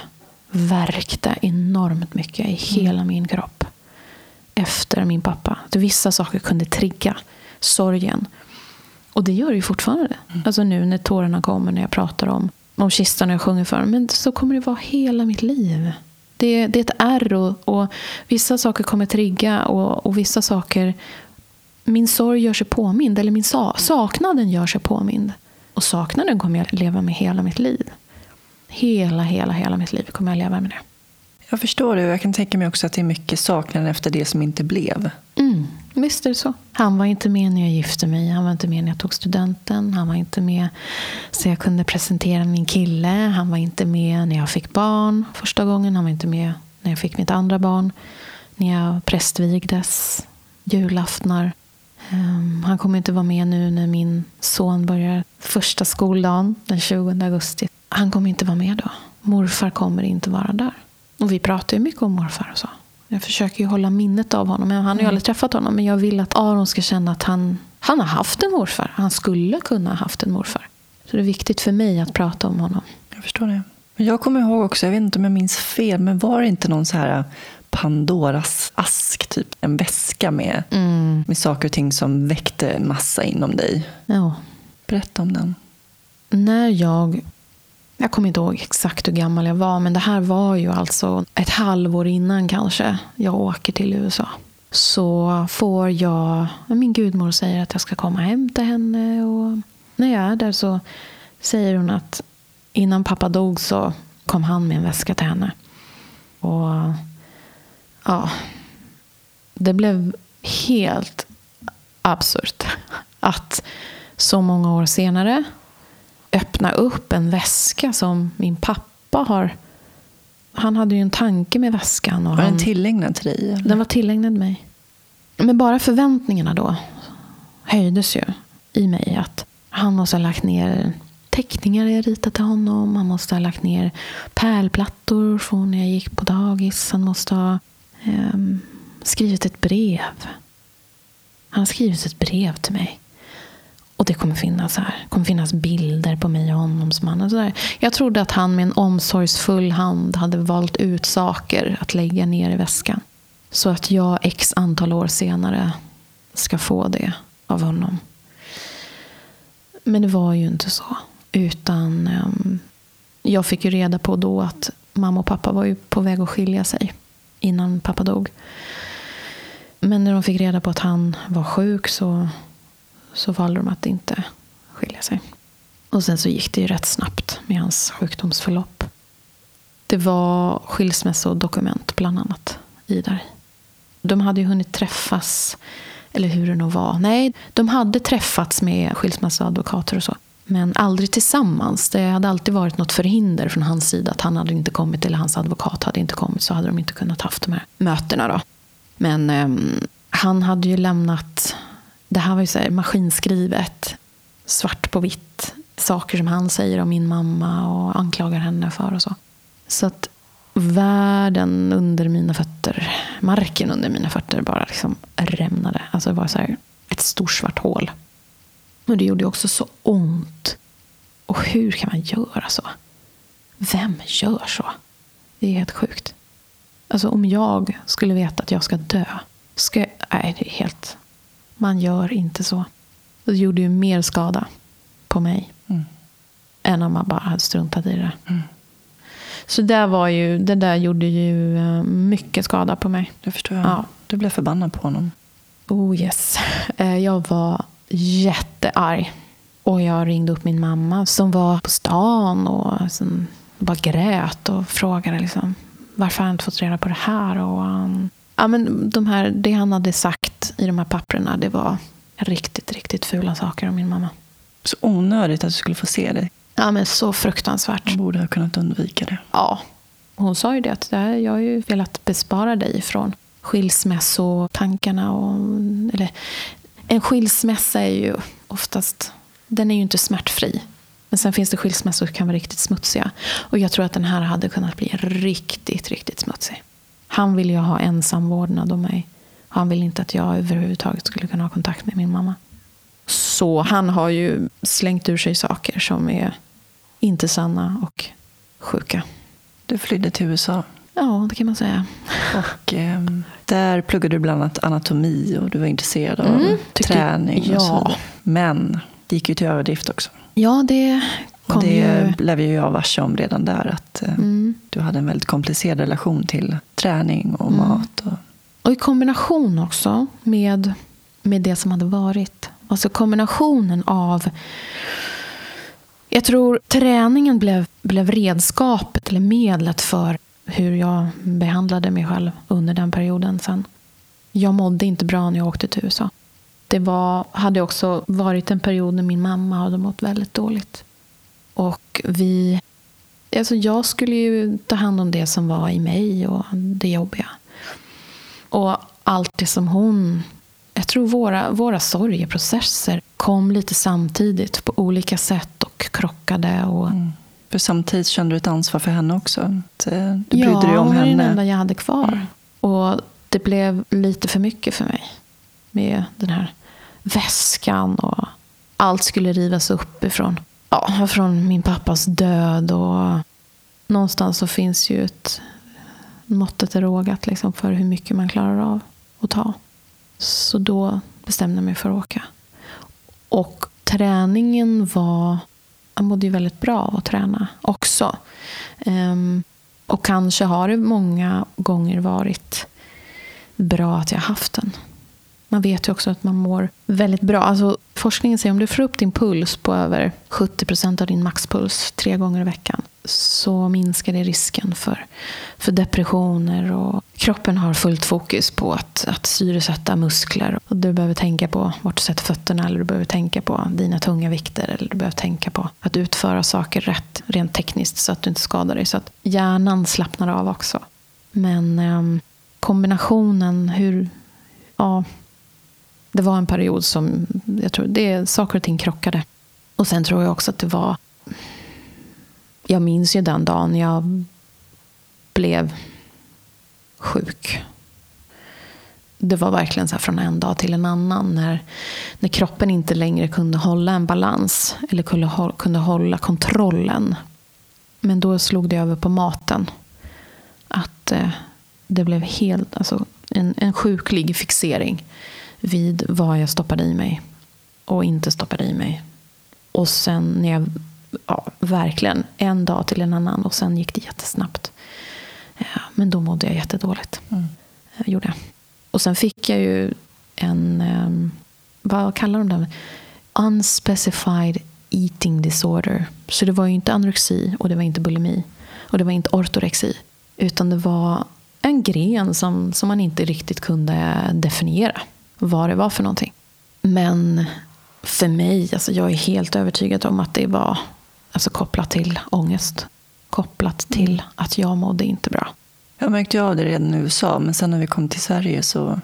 värkte enormt mycket i hela min kropp efter min pappa. Att vissa saker kunde trigga sorgen. Och det gör det ju fortfarande. Mm. Alltså nu när tårarna kommer när jag pratar om, om kistan och jag sjunger för Men så kommer det vara hela mitt liv. Det, det är ett ärr och, och, vissa saker kommer trigga och, och vissa saker min sorg gör sig påmind, eller min sa saknaden gör sig påmind. Och saknaden kommer jag leva med hela mitt liv. Hela, hela, hela mitt liv kommer jag leva med det. Jag förstår det jag kan tänka mig också att det är mycket saknad efter det som inte blev. Mm, visst är det så. Han var inte med när jag gifte mig, han var inte med när jag tog studenten, han var inte med så jag kunde presentera min kille, han var inte med när jag fick barn första gången, han var inte med när jag fick mitt andra barn, när jag prästvigdes, julaftnar. Um, han kommer inte vara med nu när min son börjar första skoldagen den 20 augusti. Han kommer inte vara med då. Morfar kommer inte vara där. Och vi pratar ju mycket om morfar och så. Jag försöker ju hålla minnet av honom. Han har ju mm. aldrig träffat honom. Men jag vill att Aron ska känna att han, han har haft en morfar. Han skulle kunna ha haft en morfar. Så det är viktigt för mig att prata om honom. Jag förstår det. Jag kommer ihåg också, jag vet inte om jag minns fel, men var det inte någon så här Pandoras ask, typ en väska med, mm. med saker och ting som väckte massa inom dig? Ja. Berätta om den. När jag jag kommer inte ihåg exakt hur gammal jag var, men det här var ju alltså ett halvår innan kanske jag åker till USA. Så får jag, min gudmor säger att jag ska komma hem till henne. Och när jag är där så säger hon att innan pappa dog så kom han med en väska till henne. Och ja, det blev helt absurt att så många år senare öppna upp en väska som min pappa har. Han hade ju en tanke med väskan. Och var den tillägnad till dig? Eller? Den var tillägnad mig. Men bara förväntningarna då höjdes ju i mig. Att han måste ha lagt ner teckningar jag ritat till honom. Han måste ha lagt ner pärlplattor från när jag gick på dagis. Han måste ha eh, skrivit ett brev. Han har skrivit ett brev till mig. Och det kommer finnas här. Det kommer finnas bilder på mig och honom som han. Och sådär. Jag trodde att han med en omsorgsfull hand hade valt ut saker att lägga ner i väskan. Så att jag x antal år senare ska få det av honom. Men det var ju inte så. Utan um, jag fick ju reda på då att mamma och pappa var ju på väg att skilja sig innan pappa dog. Men när de fick reda på att han var sjuk så så valde de att inte skilja sig. Och sen så gick det ju rätt snabbt med hans sjukdomsförlopp. Det var skilsmässodokument bland annat i där. De hade ju hunnit träffas, eller hur det nog var. Nej, de hade träffats med skilsmässoadvokater och så. Men aldrig tillsammans. Det hade alltid varit något förhinder från hans sida. Att han hade inte kommit eller hans advokat hade inte kommit. Så hade de inte kunnat haft de här mötena. Då. Men eh, han hade ju lämnat det här var ju så här maskinskrivet, svart på vitt. Saker som han säger om min mamma och anklagar henne för och så. Så att världen under mina fötter, marken under mina fötter bara liksom rämnade. Alltså det var så här, ett stort svart hål. Och det gjorde också så ont. Och hur kan man göra så? Vem gör så? Det är helt sjukt. Alltså om jag skulle veta att jag ska dö. Ska jag, nej, det är helt man gör inte så. Det gjorde ju mer skada på mig. Mm. Än om man bara hade struntat i det. Mm. Så det, var ju, det där gjorde ju eh, mycket skada på mig. Det förstår jag. Ja. Du blev förbannad på honom. Oh yes. Eh, jag var jättearg. Och jag ringde upp min mamma som var på stan och som bara grät och frågade liksom, varför har jag inte fått reda på det här. Och, um, ja, men de här, det han hade sagt i de här papperna, det var riktigt, riktigt fula saker om min mamma. Så onödigt att du skulle få se det. Ja, men så fruktansvärt. Man borde ha kunnat undvika det. Ja. Hon sa ju det, att jag har ju velat bespara dig från skilsmässotankarna. Och, eller, en skilsmässa är ju oftast, den är ju inte smärtfri. Men sen finns det skilsmässor som kan vara riktigt smutsiga. Och jag tror att den här hade kunnat bli riktigt, riktigt smutsig. Han ville ju ha ensam vårdnad om mig. Han ville inte att jag överhuvudtaget skulle kunna ha kontakt med min mamma. Så han har ju slängt ur sig saker som är inte sanna och sjuka. Du flydde till USA. Ja, det kan man säga. Och eh, där pluggade du bland annat anatomi och du var intresserad av Mm, träning och så ja. vidare. Men det gick ju till överdrift också. Ja, det Och det ju... blev ju jag varse om redan där. Att eh, Mm. du hade en väldigt komplicerad relation till träning och Mm. mat. Och, Och i kombination också med, med det som hade varit. Alltså kombinationen av... Jag tror träningen blev, blev redskapet eller medlet för hur jag behandlade mig själv under den perioden sen. Jag mådde inte bra när jag åkte till USA. Det var, hade också varit en period när min mamma hade mått väldigt dåligt. Och vi... Alltså jag skulle ju ta hand om det som var i mig och det jobbiga. Och allt det som hon... Jag tror våra, våra sorgeprocesser kom lite samtidigt på olika sätt och krockade. Och, mm. För samtidigt kände du ett ansvar för henne också. Eh, du brydde ja, dig om hon var den henne. enda jag hade kvar. Och det blev lite för mycket för mig. Med den här väskan och allt skulle rivas upp ifrån, ja, från min pappas död. Och någonstans så finns ju ett måttet är rågat liksom för hur mycket man klarar av att ta. Så då bestämde jag mig för att åka. Och träningen var... Jag mådde ju väldigt bra av att träna också. Um, och kanske har det många gånger varit bra att jag haft den. Man vet ju också att man mår väldigt bra. Alltså, forskningen säger att om du får upp din puls på över 70 procent av din maxpuls tre gånger i veckan så minskar det risken för, för depressioner. och Kroppen har fullt fokus på att, att syresätta muskler. Och du behöver tänka på vart du sätter fötterna eller du behöver tänka på dina tunga vikter eller du behöver tänka på att utföra saker rätt rent tekniskt så att du inte skadar dig. Så att hjärnan slappnar av också. Men eh, kombinationen, hur... Ja, det var en period som jag tror det, saker och ting krockade. Och sen tror jag också att det var... Jag minns ju den dagen jag blev sjuk. Det var verkligen så här från en dag till en annan. När, när kroppen inte längre kunde hålla en balans. Eller kunde, kunde hålla kontrollen. Men då slog det över på maten. Att eh, det blev helt, alltså, en, en sjuklig fixering vid vad jag stoppade i mig och inte stoppade i mig. Och sen när jag, ja, verkligen en dag till en annan och sen gick det jättesnabbt. Men då mådde jag jättedåligt. Mm. Jag gjorde jag. Och sen fick jag ju en, ehm, vad kallar de det? Unspecified eating disorder. Så det var ju inte anorexi och det var inte bulimi. Och det var inte ortorexi. Utan det var en gren som, som man inte riktigt kunde definiera vad det var för någonting. Men för mig, alltså jag är helt övertygad om att det var alltså kopplat till ångest. Kopplat till att jag mådde inte bra. Jag märkte ju av det redan i USA, men sen när vi kom till Sverige så,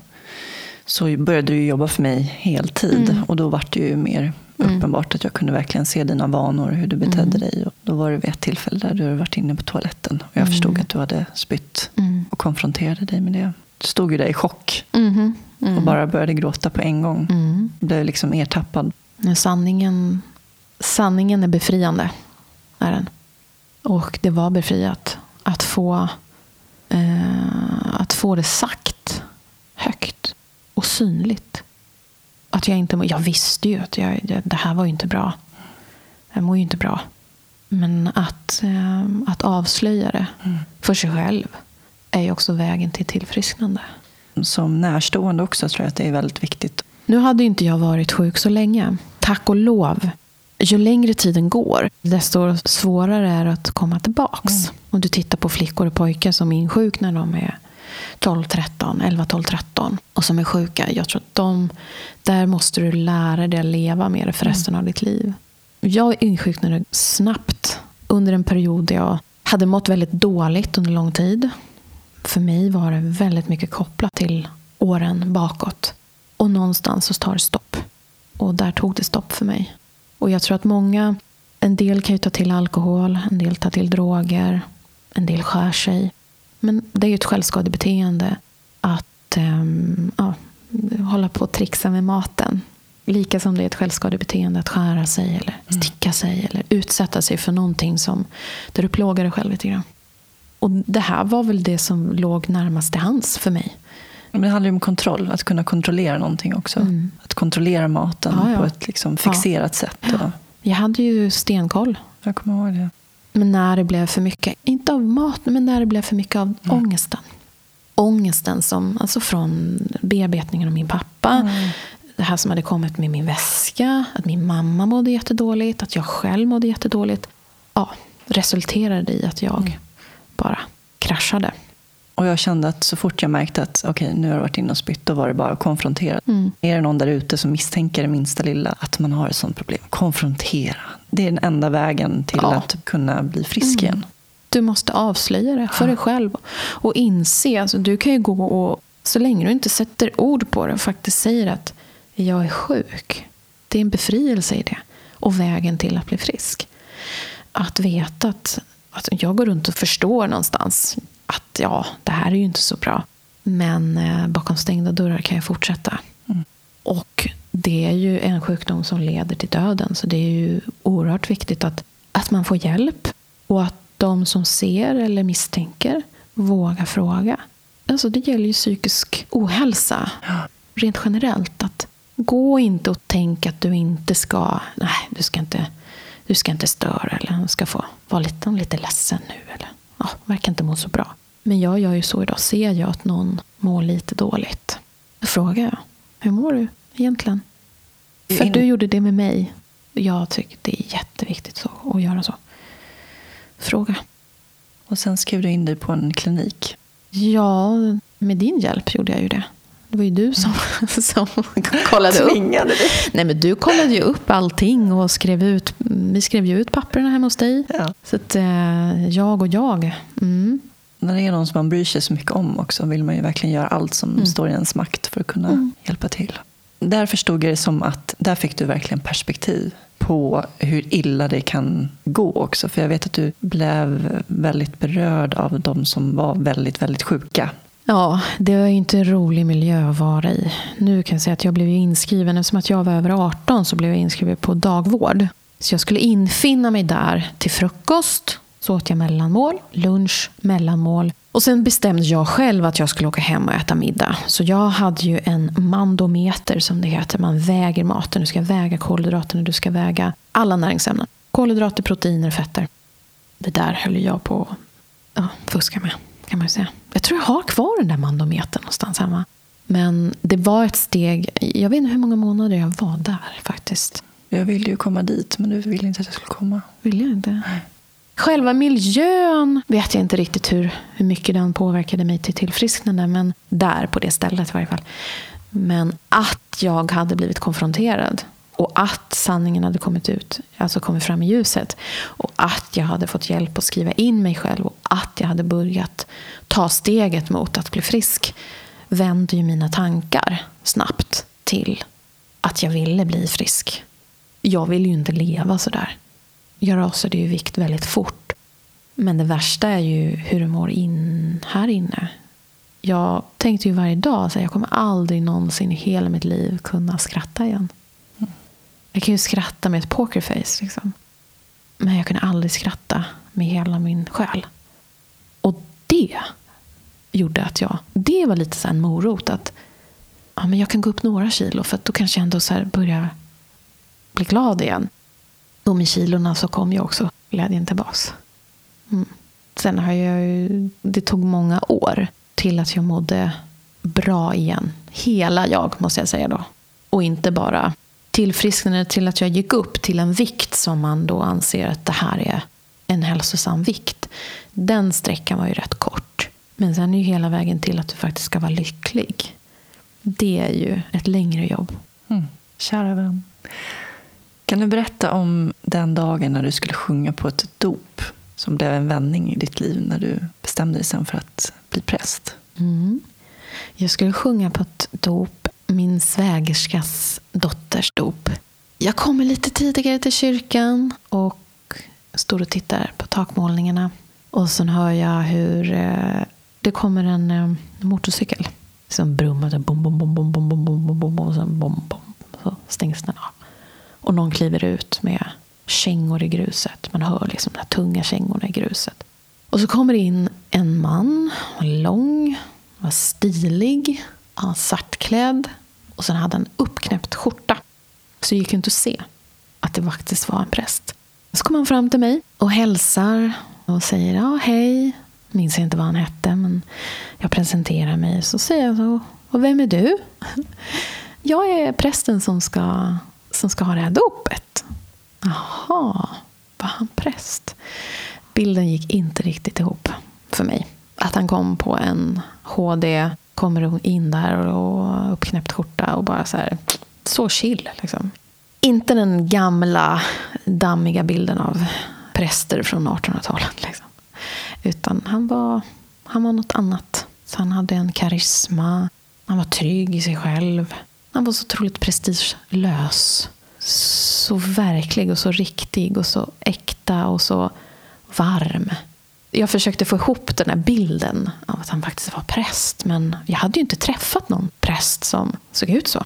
så började du jobba för mig heltid. Mm. Och då var det ju mer Mm. uppenbart att jag kunde verkligen se dina vanor, hur du betedde Mm. dig. Och då var det vid ett tillfälle där du hade varit inne på toaletten. Och jag Mm. förstod att du hade spytt Mm. och konfronterade dig med det. Stod ju där i chock Mhm. Mm. och bara började gråta på en gång. Mm. Blev liksom ertappad. Sanningen, sanningen är befriande. Är den. Och det var befriat att få, eh, att få det sagt högt och synligt. Att jag inte Jag visste ju att jag, jag, det här var ju inte bra. Jag mår ju inte bra. Men att, eh, att avslöja det för sig själv är ju också vägen till tillfrisknande. Som närstående också tror jag att det är väldigt viktigt. Nu hade inte jag varit sjuk så länge. Tack och lov. Ju längre tiden går, desto svårare är det att komma tillbaks. Om du tittar på flickor och pojkar som insjuknar när de är 12, 13, 11, 12, 13 och som är sjuka. Jag tror att de, där måste du lära dig att leva med det för resten av ditt liv. Jag insjuknade snabbt under en period där jag hade mått väldigt dåligt under lång tid. För mig var det väldigt mycket kopplat till åren bakåt. Och någonstans så tar det stopp. Och där tog det stopp för mig. Och jag tror att många En del kan ju ta till alkohol, en del tar till droger, en del skär sig. Men det är ju ett självskadebeteende att um, ja, hålla på och trixa med maten. Lika som det är ett självskadebeteende att skära sig eller mm. sticka sig eller utsätta sig för någonting som, där du plågar dig själv lite grann. Och det här var väl det som låg närmast till hands för mig. Men det handlar ju om kontroll, att kunna kontrollera någonting också. Mm. Att kontrollera maten ja, ja. på ett liksom fixerat ja. sätt. Och... Jag hade ju stenkoll. Jag kommer ihåg det. Men när det blev för mycket, inte av maten, men när det blev för mycket av mm. ångesten. Ångesten som, alltså från bearbetningen av min pappa. Mm. Det här som hade kommit med min väska. Att min mamma mådde jättedåligt. Att jag själv mådde jättedåligt. Ja, resulterade i att jag mm. Bara kraschade. Och jag kände att så fort jag märkte att okej, okay, nu har jag varit inne och spytt, då var det bara att konfrontera. Mm. Är det någon där ute som misstänker det minsta lilla att man har ett sånt problem, konfrontera. Det är den enda vägen till ja. att kunna bli frisk mm. igen. Du måste avslöja det för dig själv och inse. Alltså, du kan ju gå och, så länge du inte sätter ord på det och faktiskt säger att jag är sjuk. Det är en befrielse i det. Och vägen till att bli frisk. Att veta att, att jag går runt och förstår någonstans att ja, det här är ju inte så bra. Men eh, bakom stängda dörrar kan jag fortsätta. Mm. Och det är ju en sjukdom som leder till döden. Så det är ju oerhört viktigt att, att man får hjälp. Och att de som ser eller misstänker vågar fråga. Alltså det gäller ju psykisk ohälsa. Rent generellt. att Gå inte och tänk att du inte ska... Nej, du ska inte, du ska inte störa eller du ska få vara lite, lite ledsen nu. Eller ja, verkar inte må så bra. Men jag gör ju så idag. Ser jag att någon mår lite dåligt, då frågar jag. Hur mår du egentligen? För du gjorde det med mig. Jag tycker det är jätteviktigt så, att göra så. Fråga. Och sen skrev du in dig på en klinik. Ja, med din hjälp gjorde jag ju det. Det var ju du som, som kollade upp. Tvingade dig. Nej, men du kollade ju upp allting och skrev ut. Vi skrev ju ut papperna hemma hos dig. Ja. Så att, eh, jag och jag. Mm. När det är någon som man bryr sig så mycket om också vill man ju verkligen göra allt som mm. står i ens makt för att kunna mm. hjälpa till. Där förstod jag det som att där fick du verkligen perspektiv på hur illa det kan gå också. För jag vet att du blev väldigt berörd av de som var väldigt, väldigt sjuka Ja, det var ju inte en rolig miljö att vara i. Nu kan jag säga att jag blev inskriven, eftersom att jag var över 18 så blev jag inskriven på dagvård. Så jag skulle infinna mig där till frukost. Så åt jag mellanmål, lunch, mellanmål. Och sen bestämde jag själv att jag skulle åka hem och äta middag. Så jag hade ju en mandometer som det heter. Man väger maten. Du ska väga kolhydraterna, du ska väga alla näringsämnen. Kolhydrater, proteiner, fetter. Det där höll jag på att ja, fuska med kan man säga. Jag tror jag har kvar den där mandometern någonstans hemma. Men det var ett steg. Jag vet inte hur många månader jag var där faktiskt. Jag ville ju komma dit, men du ville inte att jag skulle komma. Vill jag inte? Nej. Själva miljön vet jag inte riktigt hur, hur mycket den påverkade mig till tillfrisknande. Men där, på det stället i varje fall. Men att jag hade blivit konfronterad och att sanningen hade kommit ut, alltså kommit fram i ljuset. Och att jag hade fått hjälp att skriva in mig själv och att jag hade börjat ta steget mot att bli frisk vände ju mina tankar snabbt till att jag ville bli frisk. Jag vill ju inte leva sådär. Jag rasade ju i vikt väldigt fort. Men det värsta är ju hur det mår in här inne. Jag tänkte ju varje dag att jag kommer aldrig någonsin i hela mitt liv kunna skratta igen. Jag kan ju skratta med ett pokerface. Liksom. Men jag kunde aldrig skratta med hela min själ. Och det gjorde att jag... Det var lite så en morot. att ja, men Jag kan gå upp några kilo för då kanske jag ändå så börjar bli glad igen. Och med kilorna så kom ju också glädjen tillbaka. Mm. Sen har jag ju, det tog många år till att jag mådde bra igen. Hela jag, måste jag säga då. Och inte bara tillfrisknande till att jag gick upp till en vikt som man då anser att det här är en hälsosam vikt. Den sträckan var ju rätt kort. Men sen är ju hela vägen till att du faktiskt ska vara lycklig. Det är ju ett längre jobb. Mm. Kära vän. Kan du berätta om den dagen när du skulle sjunga på ett dop som blev en vändning i ditt liv när du bestämde dig sen för att bli präst? Mm. Jag skulle sjunga på ett dop min svägerskas dotters dop. Jag kommer lite tidigare till kyrkan och står och tittar på takmålningarna. Och sen hör jag hur eh, det kommer en eh, motorcykel som brummar så bom, bom, bom, bom, bom, bom, bom, bom, bom, och sen bom, bom, så stängs den av. Och någon kliver ut med kängor i gruset. Man hör liksom de här tunga kängorna i gruset. Och så kommer det in en man, var lång, var stilig, var svartklädd och sen hade han uppknäppt skjorta. Så det gick inte att se att det faktiskt var en präst. Så kommer han fram till mig och hälsar och säger ja, hej. Minns inte vad han hette, men jag presenterar mig. Så säger jag så, och vem är du? Jag är prästen som ska, som ska ha det här dopet. Jaha, var han präst? Bilden gick inte riktigt ihop för mig. Att han kom på en HD, kommer in där och uppknäppt skjorta och bara så här, så chill. Liksom. Inte den gamla dammiga bilden av präster från 1800-talet. Liksom. Utan han var, han var något annat. Så han hade en karisma. Han var trygg i sig själv. Han var så otroligt prestigelös. Så verklig och så riktig och så äkta och så varm. Jag försökte få ihop den här bilden av att han faktiskt var präst. Men jag hade ju inte träffat någon präst som såg ut så.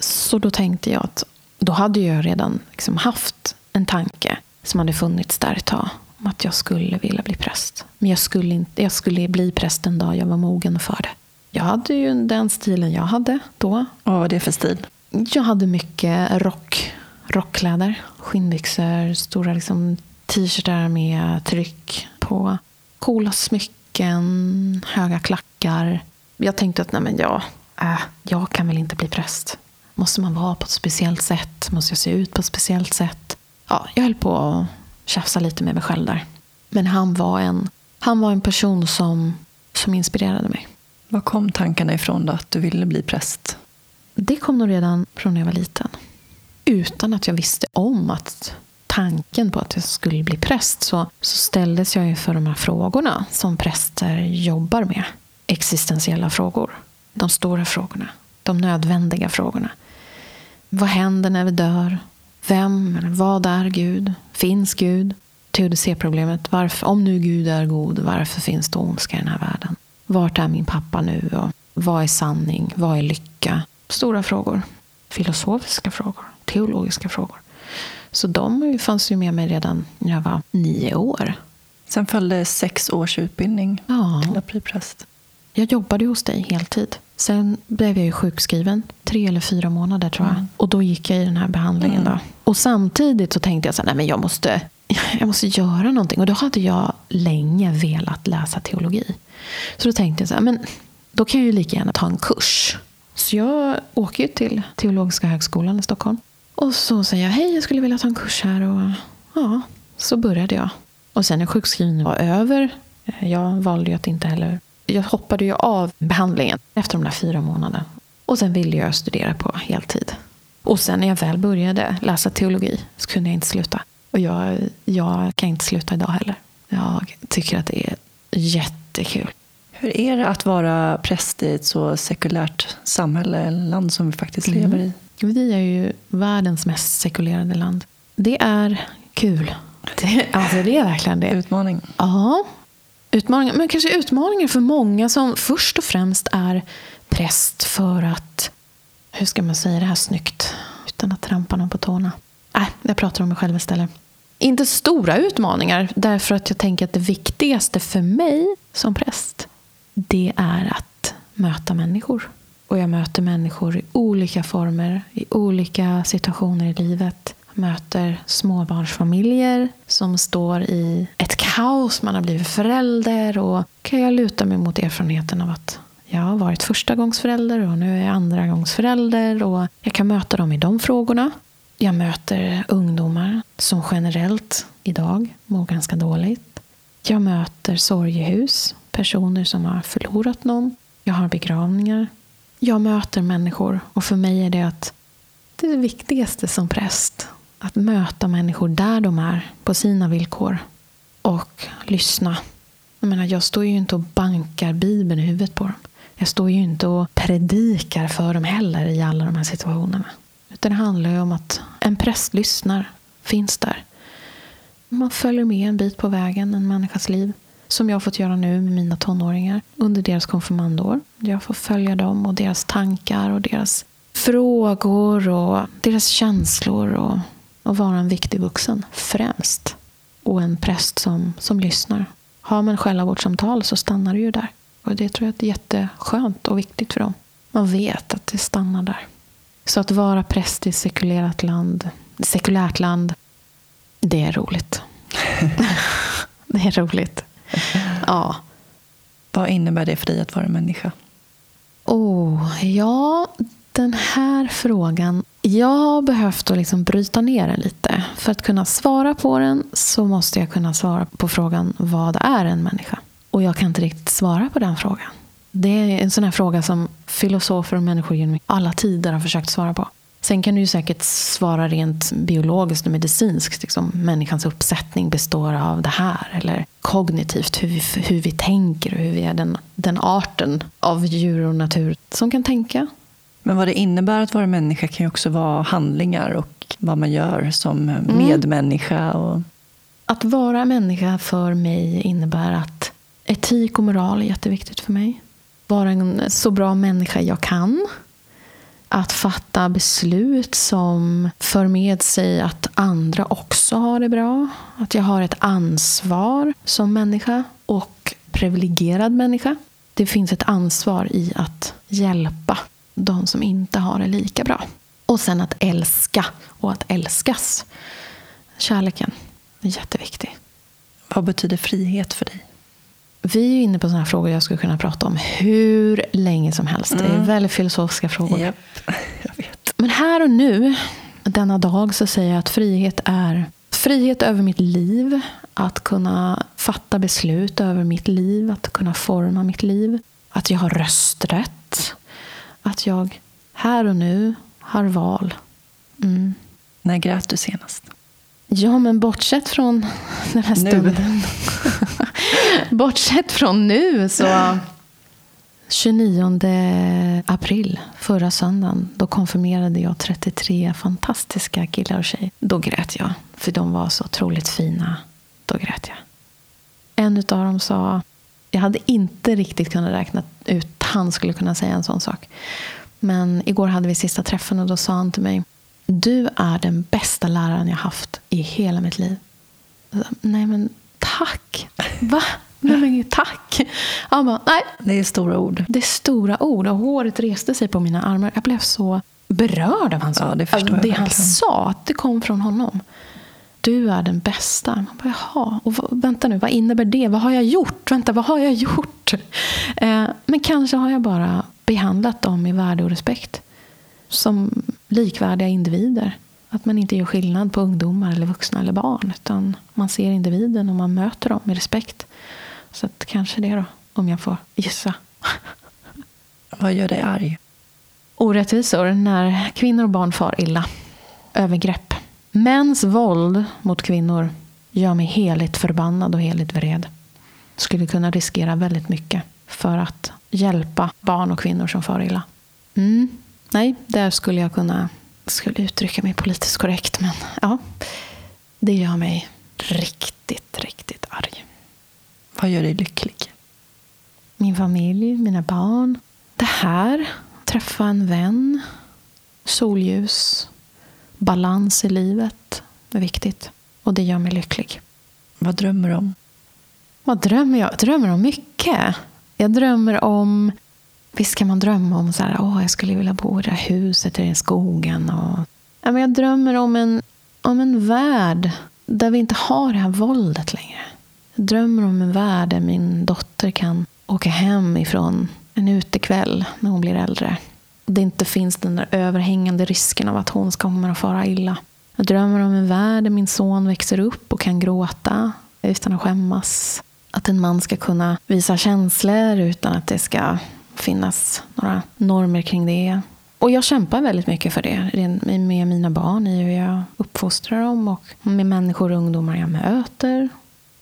Så då tänkte jag att då hade jag redan liksom haft en tanke som hade funnits där ett tag. Om att jag skulle vilja bli präst. Men jag skulle, inte, jag skulle bli präst den dag jag var mogen för det. Jag hade ju den stilen jag hade då. vad var det för stil? Jag hade mycket rock, rockkläder. Skinnbyxor, stora liksom, t-shirtar med tryck på. Coola smycken, höga klackar. Jag tänkte att nej men jag, äh, jag kan väl inte bli präst. Måste man vara på ett speciellt sätt? Måste jag se ut på ett speciellt sätt? Ja, jag höll på att tjafsa lite med mig själv där. Men han var en, han var en person som, som inspirerade mig. Var kom tankarna ifrån då att du ville bli präst? Det kom nog redan från när jag var liten. Utan att jag visste om att tanken på att jag skulle bli präst så, så ställdes jag inför de här frågorna som präster jobbar med. Existentiella frågor. De stora frågorna. De nödvändiga frågorna. Vad händer när vi dör? Vem eller vad är Gud? Finns Gud? Teodicéproblemet. Om nu Gud är god, varför finns det ondska i den här världen? Vart är min pappa nu? Och vad är sanning? Vad är lycka? Stora frågor. Filosofiska frågor. Teologiska frågor. Så de fanns ju med mig redan när jag var nio år. Sen följde sex års utbildning Ja. till präst. Jag jobbade hos dig heltid. Sen blev jag ju sjukskriven. Tre eller fyra månader tror jag. Mm. Och då gick jag i den här behandlingen. Mm. Då. Och samtidigt så tänkte jag så här, nej men jag måste, jag måste göra någonting. Och då hade jag länge velat läsa teologi. Så då tänkte jag så här, men då kan jag ju lika gärna ta en kurs. Så jag åker ju till Teologiska högskolan i Stockholm. Och så säger jag, hej jag skulle vilja ta en kurs här. Och ja, så började jag. Och sen när sjukskrivningen var över, eh, jag valde ju att inte heller jag hoppade ju av behandlingen efter de där fyra månaderna. Och sen ville jag studera på heltid. Och sen när jag väl började läsa teologi så kunde jag inte sluta. Och jag, jag kan inte sluta idag heller. Jag tycker att det är jättekul. Hur är det att vara präst i ett så sekulärt samhälle, eller land som vi faktiskt Mm. lever i? Vi är ju världens mest sekulerade land. Det är kul. Det, alltså det är verkligen det. Utmaning. Ja, utmaningar. Men kanske utmaningar för många som först och främst är präst för att, hur ska man säga det här snyggt utan att trampa någon på tårna? Nej, jag pratar om mig själv istället. Inte stora utmaningar, därför att jag tänker att det viktigaste för mig som präst, det är att möta människor. Och jag möter människor i olika former, i olika situationer i livet. Jag möter småbarnsfamiljer som står i ett kaos. Man har blivit förälder och kan jag luta mig mot erfarenheten av att jag har varit förstagångsförälder och nu är jag andragångsförälder och jag kan möta dem i de frågorna. Jag möter ungdomar som generellt idag mår ganska dåligt. Jag möter sorgehus, personer som har förlorat någon. Jag har begravningar. Jag möter människor och för mig är det att det är det viktigaste som präst. Att möta människor där de är, på sina villkor. Och lyssna. Jag menar, jag står ju inte och bankar Bibeln i huvudet på dem. Jag står ju inte och predikar för dem heller i alla de här situationerna. Utan det handlar ju om att en präst lyssnar, finns där. Man följer med en bit på vägen, en människas liv. Som jag har fått göra nu med mina tonåringar under deras konfirmandår. Jag får följa dem och deras tankar och deras frågor och deras känslor. Och, och vara en viktig vuxen, främst. Och en präst som, som lyssnar. Har man själavårdssamtal så stannar det ju där. Och det tror jag är jätteskönt och viktigt för dem. Man vet att det stannar där. Så att vara präst i sekulärt land, sekulärt land, det är roligt. det är roligt. Ja. Vad innebär det för dig att vara människa? Oh, ja, den här frågan. Jag har behövt att liksom bryta ner den lite. För att kunna svara på den så måste jag kunna svara på frågan vad är en människa? Och jag kan inte riktigt svara på den frågan. Det är en sån här fråga som filosofer och människor genom alla tider har försökt svara på. Sen kan du ju säkert svara rent biologiskt och medicinskt. Liksom, människans uppsättning består av det här. Eller kognitivt, hur vi, hur vi tänker och hur vi är den, den arten av djur och natur som kan tänka. Men vad det innebär att vara människa kan ju också vara handlingar och vad man gör som medmänniska. Och... Att vara människa för mig innebär att etik och moral är jätteviktigt för mig. Vara en så bra människa jag kan att fatta beslut som för med sig att andra också har det bra. Att jag har ett ansvar som människa och privilegierad människa. Det finns ett ansvar i att hjälpa de som inte har det lika bra. Och sen att älska och att älskas. Kärleken är jätteviktig. Vad betyder frihet för dig? Vi är inne på sådana frågor jag skulle kunna prata om hur länge som helst. Mm. Det är mm. väldigt filosofiska frågor. Yep. Jag vet. Men här och nu, denna dag, så säger jag att frihet är frihet över mitt liv. Att kunna fatta beslut över mitt liv. Att kunna forma mitt liv. Att jag har rösträtt. Att jag här och nu har val. Mm. När grät du senast? Ja, men bortsett från den här stunden. bortsett från nu så... 29 april, förra söndagen, då konfirmerade jag 33 fantastiska killar och tjejer. Då grät jag, för de var så otroligt fina. Då grät jag. En av dem sa... Jag hade inte riktigt kunnat räkna ut att han skulle kunna säga en sån sak. Men igår hade vi sista träffen och då sa han till mig du är den bästa läraren jag haft i hela mitt liv. Nej, men tack! Va? Nej, men tack! Han bara, nej. Det är stora ord. Det är stora ord. Och håret reste sig på mina armar. Jag blev så berörd av hans ja, det, förstår det han sa. Att det kom från honom. Du är den bästa. Man bara, Jaha, och vänta nu, vad innebär det? Vad har jag gjort? Vänta, vad har jag gjort? Eh, men kanske har jag bara behandlat dem med värde och respekt som likvärdiga individer. Att man inte gör skillnad på ungdomar, eller vuxna eller barn. Utan man ser individen och man möter dem med respekt. Så att kanske det då, om jag får gissa. Vad gör dig arg? Orättvisor när kvinnor och barn far illa. Övergrepp. Mäns våld mot kvinnor gör mig heligt förbannad och heligt vred. Skulle kunna riskera väldigt mycket för att hjälpa barn och kvinnor som far illa. Mm. Nej, där skulle jag kunna skulle uttrycka mig politiskt korrekt. Men ja, det gör mig riktigt, riktigt arg. Vad gör dig lycklig? Min familj, mina barn. Det här, träffa en vän, solljus, balans i livet är viktigt. Och det gör mig lycklig. Vad drömmer du om? Vad drömmer jag? Jag drömmer om mycket. Jag drömmer om Visst kan man drömma om så här, åh, jag skulle vilja bo i det här huset eller i skogen. Och, ja, men jag drömmer om en, om en värld där vi inte har det här våldet längre. Jag drömmer om en värld där min dotter kan åka hem ifrån en utekväll när hon blir äldre. Det inte finns den där överhängande risken av att hon ska komma att fara illa. Jag drömmer om en värld där min son växer upp och kan gråta utan att skämmas. Att en man ska kunna visa känslor utan att det ska finnas några normer kring det. Och jag kämpar väldigt mycket för det med mina barn, i hur jag uppfostrar dem och med människor och ungdomar jag möter.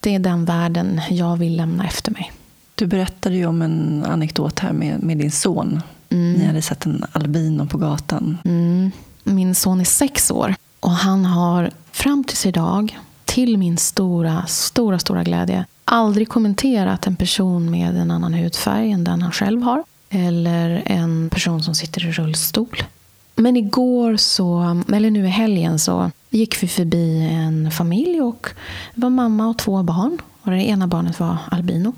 Det är den världen jag vill lämna efter mig. Du berättade ju om en anekdot här med, med din son. Mm. Ni hade sett en albino på gatan. Mm. Min son är sex år och han har fram tills idag till min stora, stora, stora glädje aldrig kommenterat en person med en annan hudfärg än den han själv har. Eller en person som sitter i rullstol. Men igår, så, eller nu i helgen, så gick vi förbi en familj och det var mamma och två barn. Och det ena barnet var albino.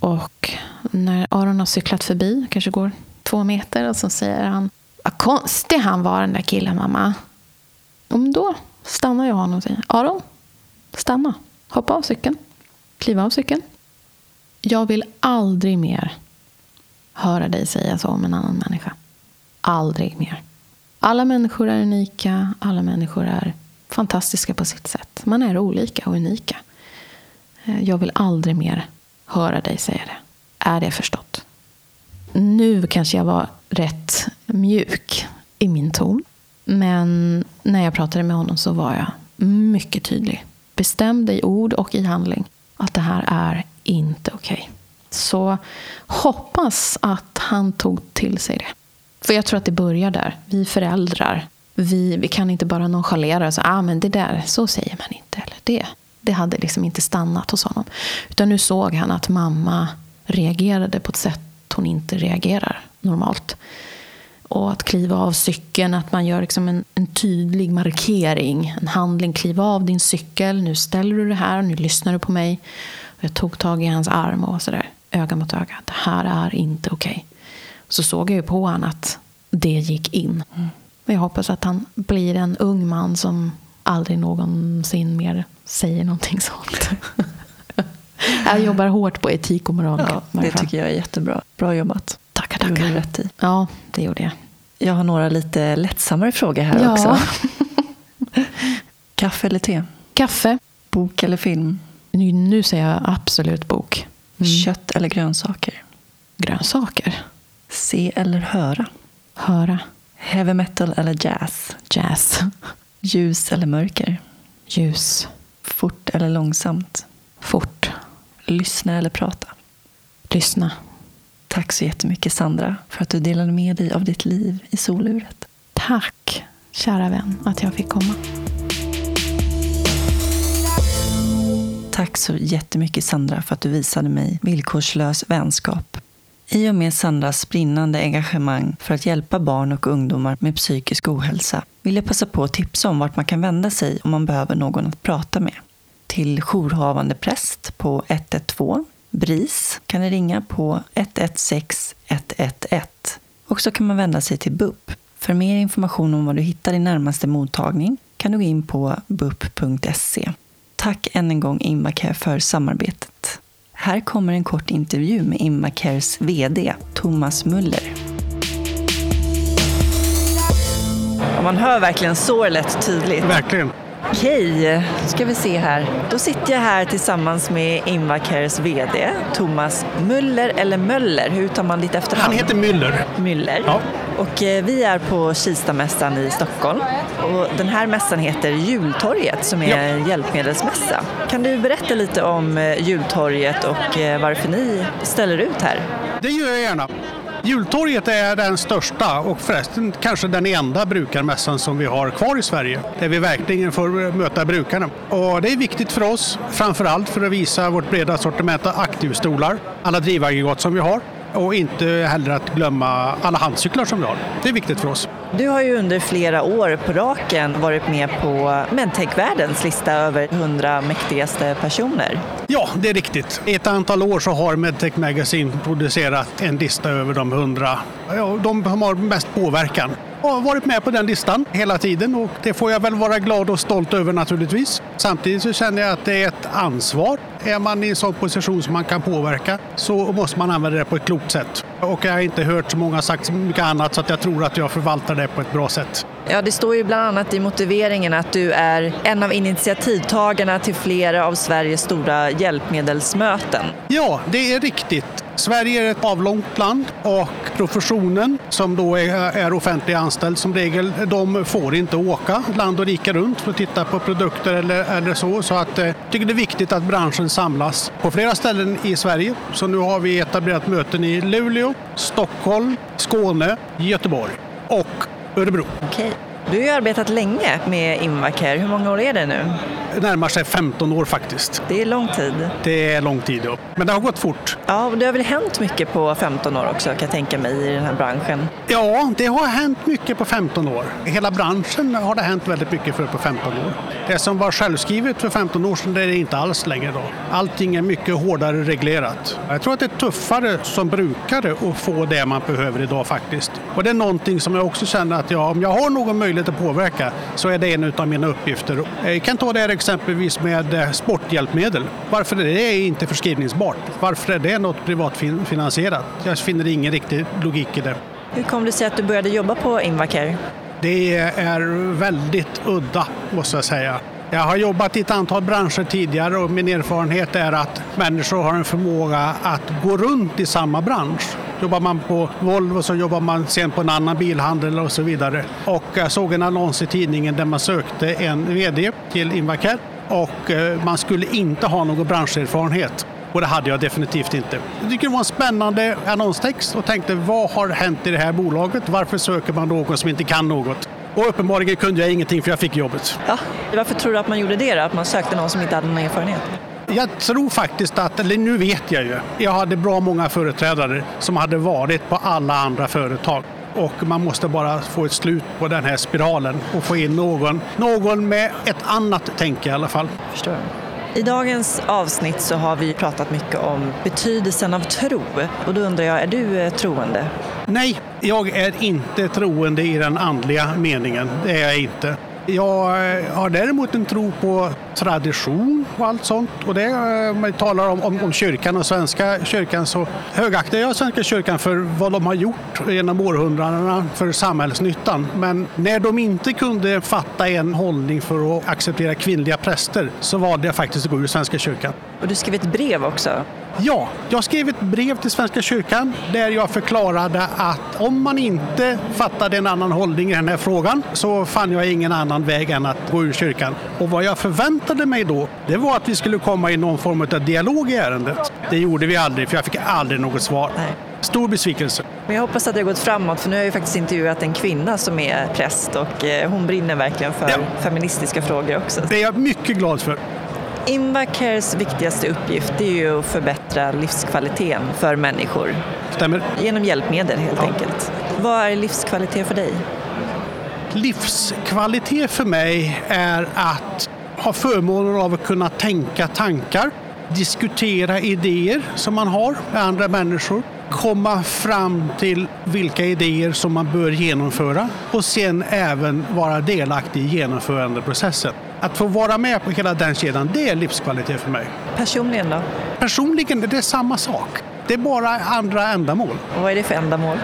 Och när Aron har cyklat förbi, kanske går två meter, och så säger han Vad konstig han var den där killen mamma. Och då stannar jag honom och säger Aron, stanna. Hoppa av cykeln. Kliva av cykeln. Jag vill aldrig mer höra dig säga så om en annan människa. Aldrig mer. Alla människor är unika. Alla människor är fantastiska på sitt sätt. Man är olika och unika. Eh, jag vill aldrig mer höra dig säga det. Är det förstått? Nu kanske jag var rätt mjuk i min ton. Men när jag pratade med honom så var jag mycket tydlig. Bestämd i ord och i handling. Att det här är inte okej. Okay. Så hoppas att han tog till sig det. För jag tror att det börjar där. Vi föräldrar, vi, vi kan inte bara nonchalera och säga ah, men det där, så säger man inte. Eller det, det hade liksom inte stannat hos honom. Utan nu såg han att mamma reagerade på ett sätt hon inte reagerar normalt. Och att kliva av cykeln, att man gör liksom en, en tydlig markering. En handling, kliva av din cykel, nu ställer du det här, nu lyssnar du på mig. Och jag tog tag i hans arm och sådär, öga mot öga. Det här är inte okej. Okay. Så såg jag ju på honom att det gick in. Mm. jag hoppas att han blir en ung man som aldrig någonsin mer säger någonting sånt. jag jobbar hårt på etik och moral. Ja, det tycker jag är jättebra. Bra jobbat. Tackar, tackar. Det rätt i. Ja, det gjorde jag. Jag har några lite lättsammare frågor här ja. också. Kaffe eller te? Kaffe. Bok eller film? Nu, nu säger jag absolut bok. Mm. Kött eller grönsaker? Grönsaker. Se eller höra? Höra. Heavy metal eller jazz? Jazz. Ljus eller mörker? Ljus. Fort eller långsamt? Fort. Lyssna eller prata? Lyssna. Tack så jättemycket Sandra för att du delade med dig av ditt liv i soluret. Tack, kära vän, att jag fick komma. Tack så jättemycket Sandra för att du visade mig villkorslös vänskap. I och med Sandras brinnande engagemang för att hjälpa barn och ungdomar med psykisk ohälsa vill jag passa på att tipsa om vart man kan vända sig om man behöver någon att prata med. Till jourhavande präst på 112 BRIS kan ni ringa på 116 111. Och så kan man vända sig till BUP. För mer information om var du hittar din närmaste mottagning kan du gå in på bup.se. Tack än en gång Invacare för samarbetet. Här kommer en kort intervju med Invacares VD Thomas Muller. Man hör verkligen sorlet tydligt. Verkligen. Okej, ska vi se här. Då sitter jag här tillsammans med Invacares VD Thomas Muller, eller Möller, hur tar man ditt efternamn? Han heter Müller. Müller. Ja. Och eh, vi är på Kistamässan i Stockholm. Och den här mässan heter Jultorget som är en ja. hjälpmedelsmässa. Kan du berätta lite om eh, Jultorget och eh, varför ni ställer ut här? Det gör jag gärna. Jultorget är den största och förresten kanske den enda brukarmässan som vi har kvar i Sverige. Där vi verkligen får möta brukarna. Och det är viktigt för oss, framförallt för att visa vårt breda sortiment av aktivstolar, alla drivaggregat som vi har och inte heller att glömma alla handcyklar som vi har. Det är viktigt för oss. Du har ju under flera år på raken varit med på Medtech-världens lista över 100 mäktigaste personer. Ja, det är riktigt. I ett antal år så har Medtech Magazine producerat en lista över de 100, ja, de som har mest påverkan har varit med på den listan hela tiden och det får jag väl vara glad och stolt över naturligtvis. Samtidigt så känner jag att det är ett ansvar. Är man i en sån position som man kan påverka så måste man använda det på ett klokt sätt. Och jag har inte hört så många sagt så mycket annat så att jag tror att jag förvaltar det på ett bra sätt. Ja, det står ju bland annat i motiveringen att du är en av initiativtagarna till flera av Sveriges stora hjälpmedelsmöten. Ja, det är riktigt. Sverige är ett avlångt land och professionen som då är, är offentlig anställd som regel, de får inte åka land och rike runt för att titta på produkter eller, eller så. Så att, eh, jag eh, tycker det är viktigt att branschen samlas på flera ställen i Sverige. Så nu har vi etablerat möten i Luleå, Stockholm, Skåne, Göteborg och Örebro. Okay. Du har ju arbetat länge med Invacare. Hur många år är det nu? Det närmar sig 15 år faktiskt. Det är lång tid. Det är lång tid, ja. Men det har gått fort. Ja, det har väl hänt mycket på 15 år också kan jag tänka mig i den här branschen. Ja, det har hänt mycket på 15 år. Hela branschen har det hänt väldigt mycket för på 15 år. Det som var självskrivet för 15 år sedan det är det inte alls längre då. Allting är mycket hårdare reglerat. Jag tror att det är tuffare som brukare att få det man behöver idag faktiskt. Och det är någonting som jag också känner att jag, om jag har någon möjlighet att påverka så är det en av mina uppgifter. Jag kan ta det här exempelvis med eh, sporthjälpmedel. Varför är det inte förskrivningsbart? Varför är det något privatfinansierat? Jag finner ingen riktig logik i det. Hur kom det sig att du började jobba på Invacare? Det är väldigt udda, måste jag säga. Jag har jobbat i ett antal branscher tidigare och min erfarenhet är att människor har en förmåga att gå runt i samma bransch. Jobbar man på Volvo så jobbar man sen på en annan bilhandel och så vidare. Och jag såg en annons i tidningen där man sökte en VD till Invacare och eh, man skulle inte ha någon branscherfarenhet. Och det hade jag definitivt inte. Jag tycker det var en spännande annonstext och tänkte vad har hänt i det här bolaget? Varför söker man någon som inte kan något? Och uppenbarligen kunde jag ingenting för jag fick jobbet. Ja, varför tror du att man gjorde det då? Att man sökte någon som inte hade någon erfarenhet? Jag tror faktiskt att, eller nu vet jag ju, jag hade bra många företrädare som hade varit på alla andra företag. Och man måste bara få ett slut på den här spiralen och få in någon, någon med ett annat tänk i alla fall. Förstår. I dagens avsnitt så har vi pratat mycket om betydelsen av tro. Och då undrar jag, är du eh, troende? Nej, jag är inte troende i den andliga meningen. Det är jag inte. Jag eh, har däremot en tro på tradition och allt sånt. Och det, eh, om man talar om, om, om kyrkan och Svenska kyrkan så högaktar jag Svenska kyrkan för vad de har gjort genom århundradena för samhällsnyttan. Men när de inte kunde fatta en hållning för att acceptera kvinnliga präster så valde jag faktiskt att gå ur Svenska kyrkan. Och du skrev ett brev också. Ja, jag skrev ett brev till Svenska kyrkan där jag förklarade att om man inte fattade en annan hållning i den här frågan så fann jag ingen annan väg än att gå ur kyrkan. Och vad jag förväntade mig då, det var att vi skulle komma i någon form av dialog i ärendet. Det gjorde vi aldrig, för jag fick aldrig något svar. Nej. Stor besvikelse. Men jag hoppas att det har gått framåt, för nu har jag ju faktiskt intervjuat en kvinna som är präst och eh, hon brinner verkligen för ja. feministiska frågor också. Det är jag mycket glad för. Invacares viktigaste uppgift är ju att förbättra livskvaliteten för människor. Stämmer. Genom hjälpmedel helt ja. enkelt. Vad är livskvalitet för dig? Livskvalitet för mig är att ha förmånen av att kunna tänka tankar, diskutera idéer som man har med andra människor, komma fram till vilka idéer som man bör genomföra och sen även vara delaktig i genomförandeprocessen. Att få vara med på hela den kedjan, det är livskvalitet för mig. Personligen då? Personligen är det samma sak. Det är bara andra ändamål. Och vad är det för ändamål?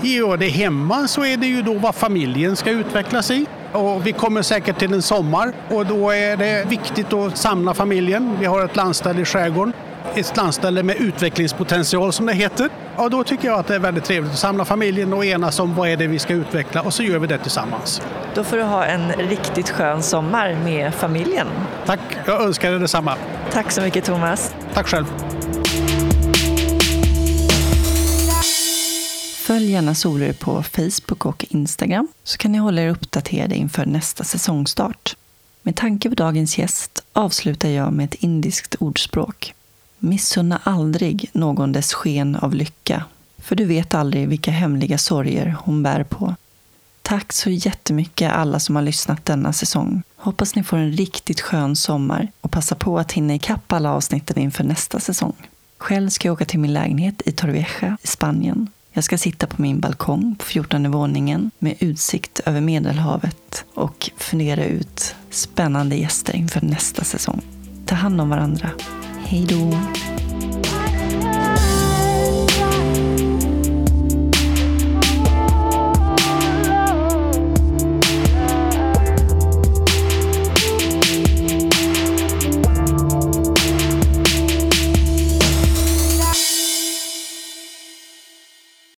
Gör det hemma så är det ju då vad familjen ska utvecklas i. Och vi kommer säkert till en sommar och då är det viktigt att samla familjen. Vi har ett landställe i skärgården ett landställe med utvecklingspotential som det heter. Och då tycker jag att det är väldigt trevligt att samla familjen och enas om vad är det vi ska utveckla och så gör vi det tillsammans. Då får du ha en riktigt skön sommar med familjen. Tack, jag önskar dig detsamma. Tack så mycket Thomas. Tack själv. Följ gärna Solur på Facebook och Instagram så kan ni hålla er uppdaterade inför nästa säsongstart. Med tanke på dagens gäst avslutar jag med ett indiskt ordspråk. Missunna aldrig någon dess sken av lycka, för du vet aldrig vilka hemliga sorger hon bär på. Tack så jättemycket alla som har lyssnat denna säsong. Hoppas ni får en riktigt skön sommar och passa på att hinna ikapp alla avsnitten inför nästa säsong. Själv ska jag åka till min lägenhet i Torrevieja i Spanien. Jag ska sitta på min balkong på 14 våningen med utsikt över Medelhavet och fundera ut spännande gäster inför nästa säsong. Ta hand om varandra. Hej då!